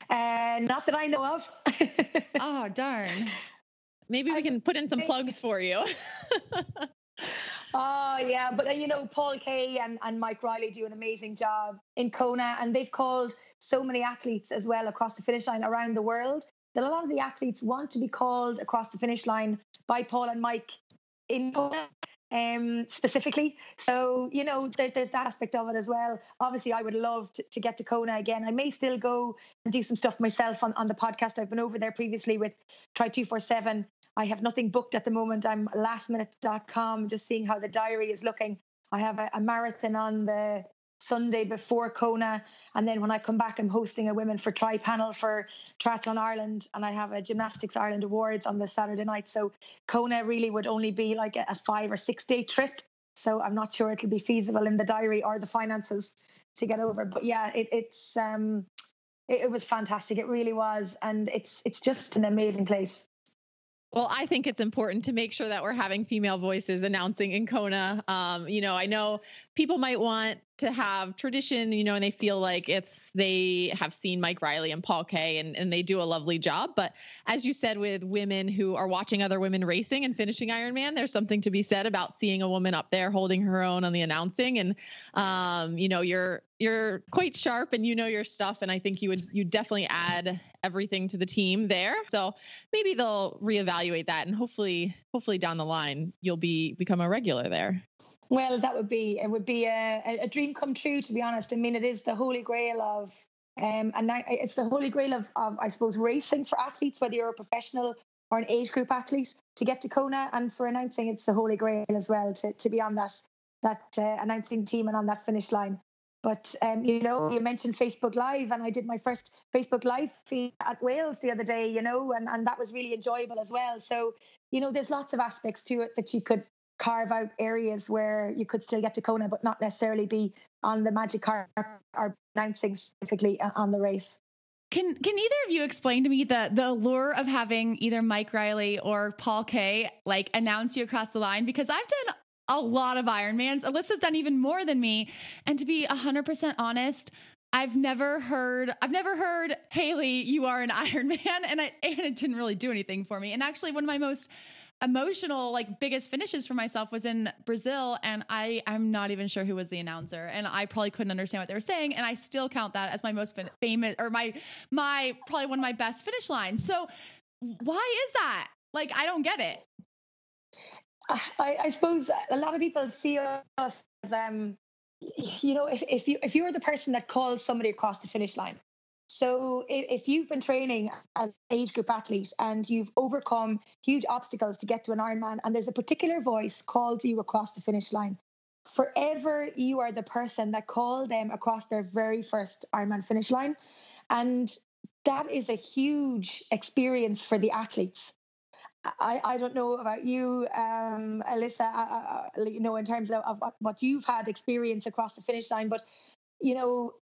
E: Uh, not that I know of. (laughs)
A: oh darn!
B: Maybe we can put in some plugs for you. (laughs)
E: Oh yeah, but uh, you know Paul Kaye and, and Mike Reilly do an amazing job in Kona, and they've called so many athletes as well across the finish line around the world that a lot of the athletes want to be called across the finish line by Paul and Mike in Kona um, specifically. So, you know, there, there's that aspect of it as well. Obviously, I would love to, to, get to Kona again. I may still go and do some stuff myself on, on the podcast. I've been over there previously with Tri247. I have nothing booked at the moment. I'm lastminute.com, just seeing how the diary is looking. I have a, a marathon on the Sunday before Kona. And then when I come back, I'm hosting a Women for Tri panel for Triathlon Ireland. And I have a Gymnastics Ireland Awards on the Saturday night. So Kona really would only be like a, five or six day trip. So I'm not sure it'll be feasible in the diary or the finances to get over. But yeah, it, it's um, it, it was fantastic. It really was, and it's it's just an amazing place.
B: Well, I think it's important to make sure that we're having female voices announcing in Kona. Um, you know, I know people might want to have tradition, you know, and they feel like it's they have seen Mike Reilly and Paul Kaye and, and they do a lovely job. But as you said, with women who are watching other women racing and finishing Ironman, there's something to be said about seeing a woman up there holding her own on the announcing. And um, you know, you're you're quite sharp and you know your stuff. And I think you would you definitely add everything to the team there. So maybe they'll reevaluate that and hopefully hopefully down the line you'll be become a regular there.
E: Well, that would be it. Would be a, a dream come true. To be honest, I mean, it is the holy grail of, um, and it's the holy grail of, of, I suppose, racing for athletes, whether you're a professional or an age group athlete, to get to Kona, and for announcing, it's the holy grail as well to to be on that that uh, announcing team and on that finish line. But um, you know, you mentioned Facebook Live, and I did my first Facebook Live feed at Wales the other day. You know, and and that was really enjoyable as well. So you know, there's lots of aspects to it that you could carve out areas where you could still get to Kona, but not necessarily be on the magic car or announcing specifically on the race.
A: Can can either of you explain to me the the allure of having either Mike Reilly or Paul Kaye like announce you across the line? Because I've done a lot of Ironmans. Alyssa's done even more than me. And to be 100% honest, I've never heard I've never heard Haley, you are an (laughs) Ironman and I and it didn't really do anything for me. And actually one of my most emotional like biggest finishes for myself was in Brazil and I I'm not even sure who was the announcer and I probably couldn't understand what they were saying and I still count that as my most fin- famous or my my probably one of my best finish lines. So why is that? Like I don't get it. (sighs)
E: I, I suppose a lot of people see us as um you know if, if you if you're the person that calls somebody across the finish line so if you've been training as age group athlete and you've overcome huge obstacles to get to an Ironman and there's a particular voice called you across the finish line, forever you are the person that called them across their very first Ironman finish line. And that is a huge experience for the athletes. I, I don't know about you, um, Alyssa, uh, uh, you know, in terms of, of what you've had experience across the finish line, but you know,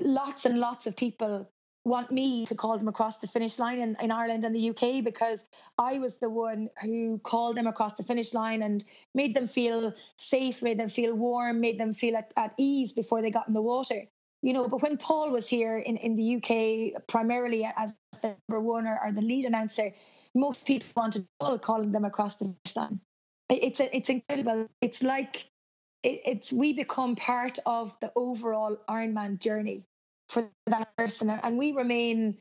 E: lots and lots of people want me to call them across the finish line in, in Ireland and the UK because I was the one who called them across the finish line and made them feel safe, made them feel warm, made them feel at, at ease before they got in the water. You know, but when Paul was here in, in the UK, primarily as the number one or, or the lead announcer, most people wanted Paul calling them across the line. It's a, it's incredible. It's like it, it's we become part of the overall Ironman journey for that person, and we remain.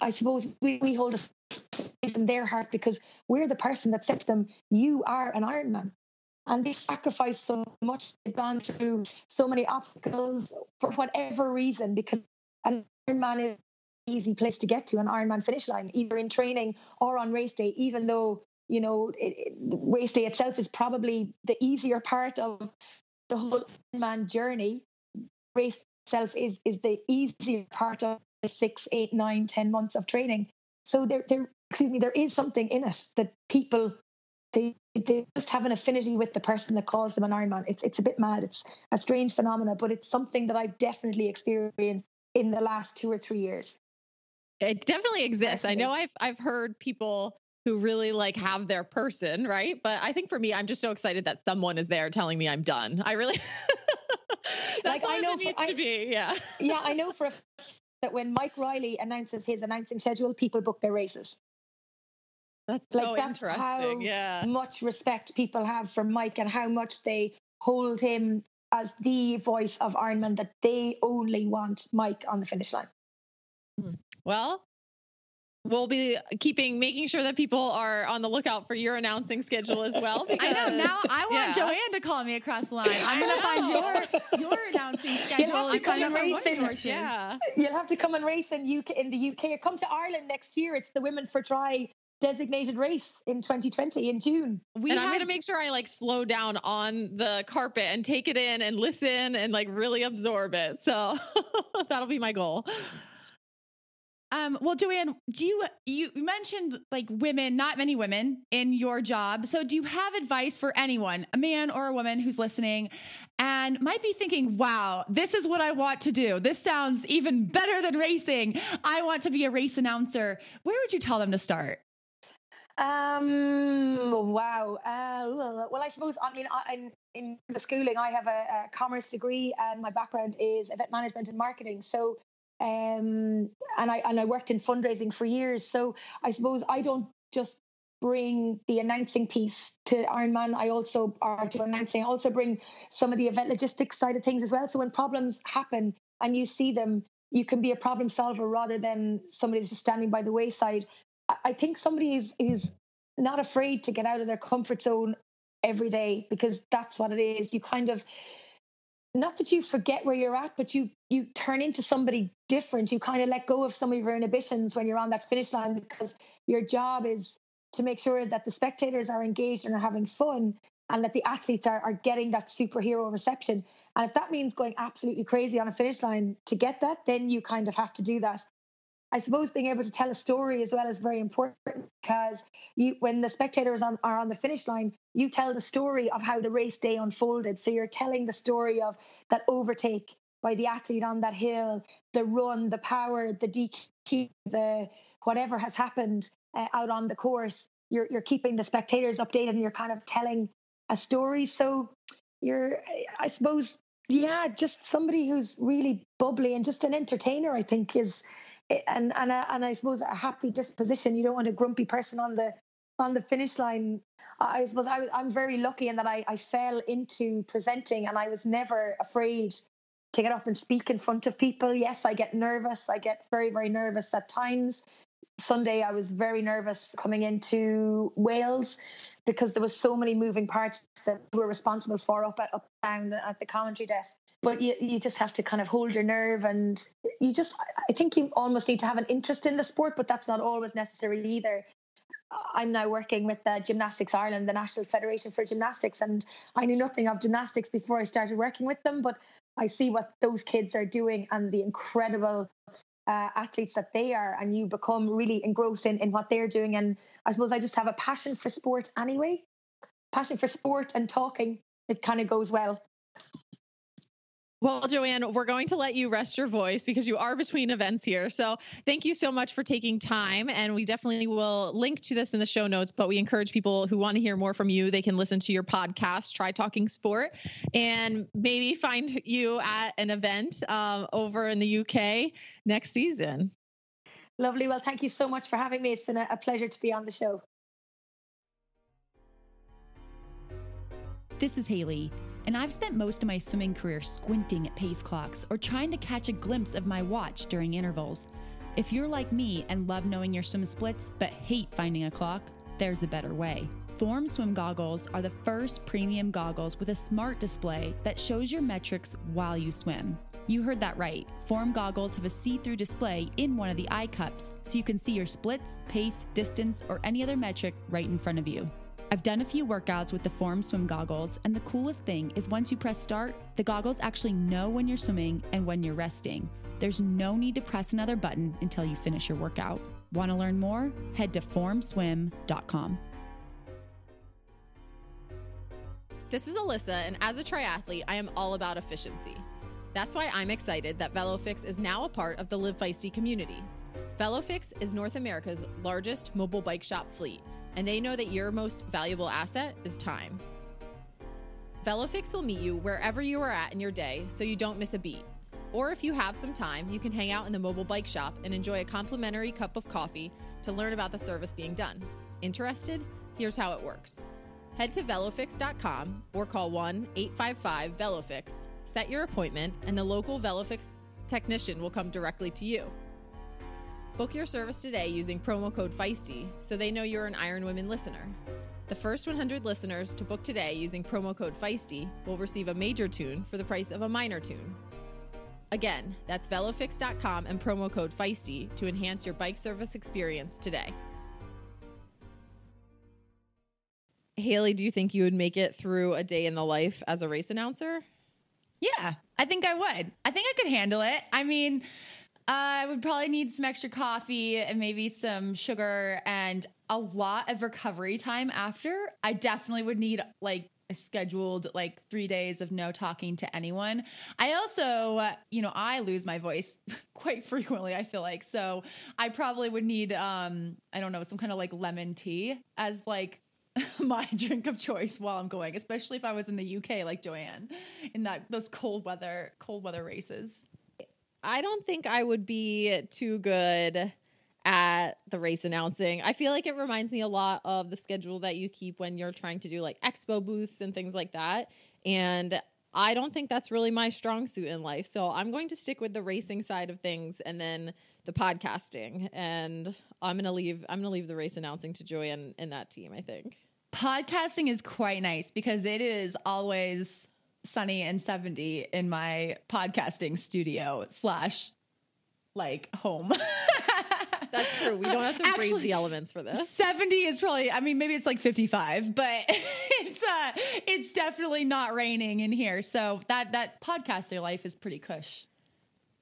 E: I suppose we, we hold a place in their heart because we're the person that said to them, "You are an Ironman." and they sacrificed so much. They've gone through so many obstacles for whatever reason because an Ironman is easy place to get to an Ironman finish line, either in training or on race day. Even though you know, it, it, race day itself is probably the easier part of the whole man journey. Race itself is is the easier part of the six, eight, nine, ten months of training. So there, there, excuse me, there is something in it that people they they just have an affinity with the person that calls them an Ironman. It's it's a bit mad. It's a strange phenomenon, but it's something that I've definitely experienced in the last two or three years.
B: It definitely exists. I know I've I've heard people who really like have their person, right? But I think for me, I'm just so excited that someone is there telling me I'm done. I really (laughs) like I know for, I, to be. Yeah.
E: yeah, I know (laughs) for a that when Mike Reilly announces his announcing schedule, people book their races.
B: That's
E: like
B: so
E: that's how
B: yeah.
E: much respect people have for Mike and how much they hold him as the voice of Ironman that they only want Mike on the finish line. Hmm.
B: Well, we'll be uh, keeping making sure that people are on the lookout for your announcing schedule as well. (laughs)
A: I know. Now I want
B: yeah.
A: Joanne to call me across the (laughs) line. I'm going to find your your announcing schedule (laughs) You'll
E: have to come and race in.
B: Yeah.
E: You'll have to come and race in UK in the UK or come to Ireland next year. It's the Women for Tri designated race in 2020 in June.
A: We
B: and I'm gonna make sure I like slow down on the carpet and take it in and listen and like really absorb it. So that'll be my goal.
A: Um, well, Joanne, do you you mentioned like women, not many women in your job. So, do you have advice for anyone, a man or a woman who's listening, and might be thinking, "Wow, this is what I want to do. This sounds even better than racing. I want to be a race announcer." Where would you tell them to start?
E: Um. Wow. Uh, well, I suppose I mean I, in in the schooling I have a, a commerce degree and my background is event management and marketing. So, um, and I and I worked in fundraising for years. So I suppose I don't just bring the announcing piece to Ironman. I also are to announcing. I also bring some of the event logistics side of things as well. So when problems happen and you see them, you can be a problem solver rather than somebody that's just standing by the wayside. I- think somebody is is not afraid to get out of their comfort zone every day because that's what it is. You kind of not that you forget where you're at, but you you turn into somebody different. You kind of let go of some of your inhibitions when you're on that finish line because your job is to make sure that the spectators are engaged and are having fun and that the athletes are, are getting that superhero reception. And if that means going absolutely crazy on a finish line to get that, then you kind of have to do that. I suppose being able to tell a story as well is very important because you, when the spectators on, are on the finish line, you tell the story of how the race day unfolded. So you're telling the story of that overtake by the athlete on that hill, the run, the power, the DQ, the whatever has happened uh, out on the course. You're you're keeping the spectators updated, and you're kind of telling a story. So you're, I suppose, yeah, just somebody who's really bubbly and just an entertainer. I think is and and I, and I suppose a happy disposition. You don't want a grumpy person on the on the finish line. I suppose I, I'm very lucky in that I, I fell into presenting, and I was never afraid to get up and speak in front of people. Yes, I get nervous. I get very very nervous at times. Sunday, I was very nervous coming into Wales because there was so many moving parts that we were responsible for up at up down at the commentary desk. But you, you just have to kind of hold your nerve, and you just I think you almost need to have an interest in the sport, but that's not always necessary either. I'm now working with uh, Gymnastics Ireland, the National Federation for Gymnastics, and I knew nothing of gymnastics before I started working with them, but I see what those kids are doing and the incredible uh, athletes that they are, and you become really engrossed in, in what they're doing. And I suppose I just have a passion for sport anyway. Passion for sport and talking, it kind of goes well.
B: Well, Joanne, we're going to let you rest your voice because you are between events here. So thank you so much for taking time. And we definitely will link to this in the show notes, but we encourage people who want to hear more from you, they can listen to your podcast, Try Talking Sport, and maybe find you at an event um, over in the UK next season.
E: Lovely. Well, thank you so much for having me. It's been a, a pleasure to be on the show.
A: This is Haley, and I've spent most of my swimming career squinting at pace clocks or trying to catch a glimpse of my watch during intervals. If you're like me and love knowing your swim splits but hate finding a clock, there's a better way. Form swim goggles are the first premium goggles with a smart display that shows your metrics while you swim. You heard that right. Form goggles have a see through display in one of the eye cups so you can see your splits, pace, distance, or any other metric right in front of you. I've done a few workouts with the Form swim goggles, and the coolest thing is once you press start, the goggles actually know when you're swimming and when you're resting. There's no need to press another button until you finish your workout. Want to learn more? Head to formswim.com.
B: This is Alyssa, and as a triathlete, I am all about efficiency. That's why I'm excited that VeloFix is now a part of the Live Feisty community. VeloFix is North America's largest mobile bike shop fleet, and they know that your most valuable asset is time. VeloFix will meet you wherever you are at in your day so you don't miss a beat. Or if you have some time, you can hang out in the mobile bike shop and enjoy a complimentary cup of coffee to learn about the service being done. Interested? Here's how it works. Head to velofix.com or call 1 855 Velofix, set your appointment, and the local Velofix technician will come directly to you. Book your service today using promo code FEISTY so they know you're an Iron Women listener. The first 100 listeners to book today using promo code FEISTY will receive a major tune for the price of a minor tune. Again, that's velofix.com and promo code FEISTY to enhance your bike service experience today. Haley, do you think you would make it through a day in the life as a race announcer?
A: Yeah, I think I would. I think I could handle it. I mean, I would probably need some extra coffee and maybe some sugar and a lot of recovery time after. I definitely would need like a scheduled like three days of no talking to anyone. I also, you know, I lose my voice (laughs) quite frequently, I feel like. So I probably would need, um, I don't know, some kind of like lemon tea as like (laughs) my (laughs) drink of choice while I'm going, especially if I was in the UK like Joanne in that those cold weather cold weather races.
B: I don't think I would be too good at the race announcing. I feel like it reminds me a lot of the schedule that you keep when you're trying to do like expo booths and things like that. And I don't think that's really my strong suit in life. So I'm going to stick with the racing side of things and then the podcasting. And I'm gonna leave I'm gonna leave the race announcing to Joanne and that team, I think.
A: Podcasting is quite nice because it is always sunny and 70 in my podcasting studio slash like home. (laughs)
B: That's true. We don't have to
A: Actually,
B: the elements for this.
A: 70 is probably I mean maybe it's like 55, but (laughs) it's uh it's definitely not raining in here. So that that podcaster life is pretty cush.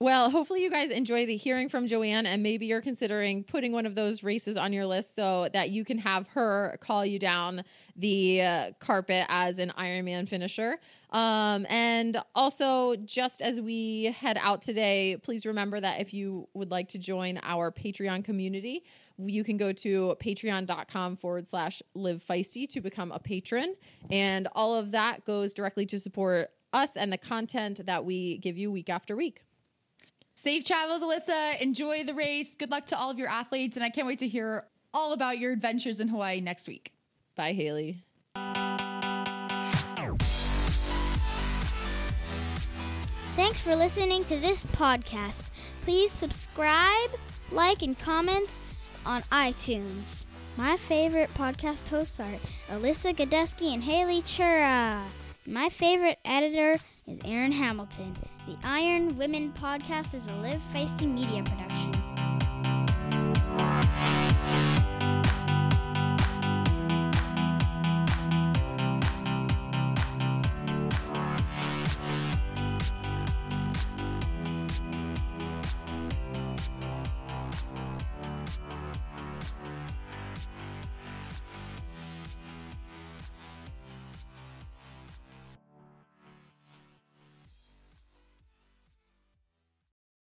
B: Well, hopefully you guys enjoy the hearing from Joanne, and maybe you're considering putting one of those races on your list so that you can have her call you down the uh, carpet as an Ironman finisher. Um, and also, just as we head out today, please remember that if you would like to join our Patreon community, you can go to patreon.com forward slash live feisty to become a patron. And all of that goes directly to support us and the content that we give you week after week.
A: Safe travels, Alyssa. Enjoy the race. Good luck to all of your athletes. And I can't wait to hear all about your adventures in Hawaii next week.
B: Bye, Haley.
C: Thanks for listening to this podcast. Please subscribe, like, and comment on iTunes. My favorite podcast hosts are Alyssa Godesky and Haley Chura. My favorite editor is Aaron Hamilton. The Iron Women podcast is a Live Feisty Media production.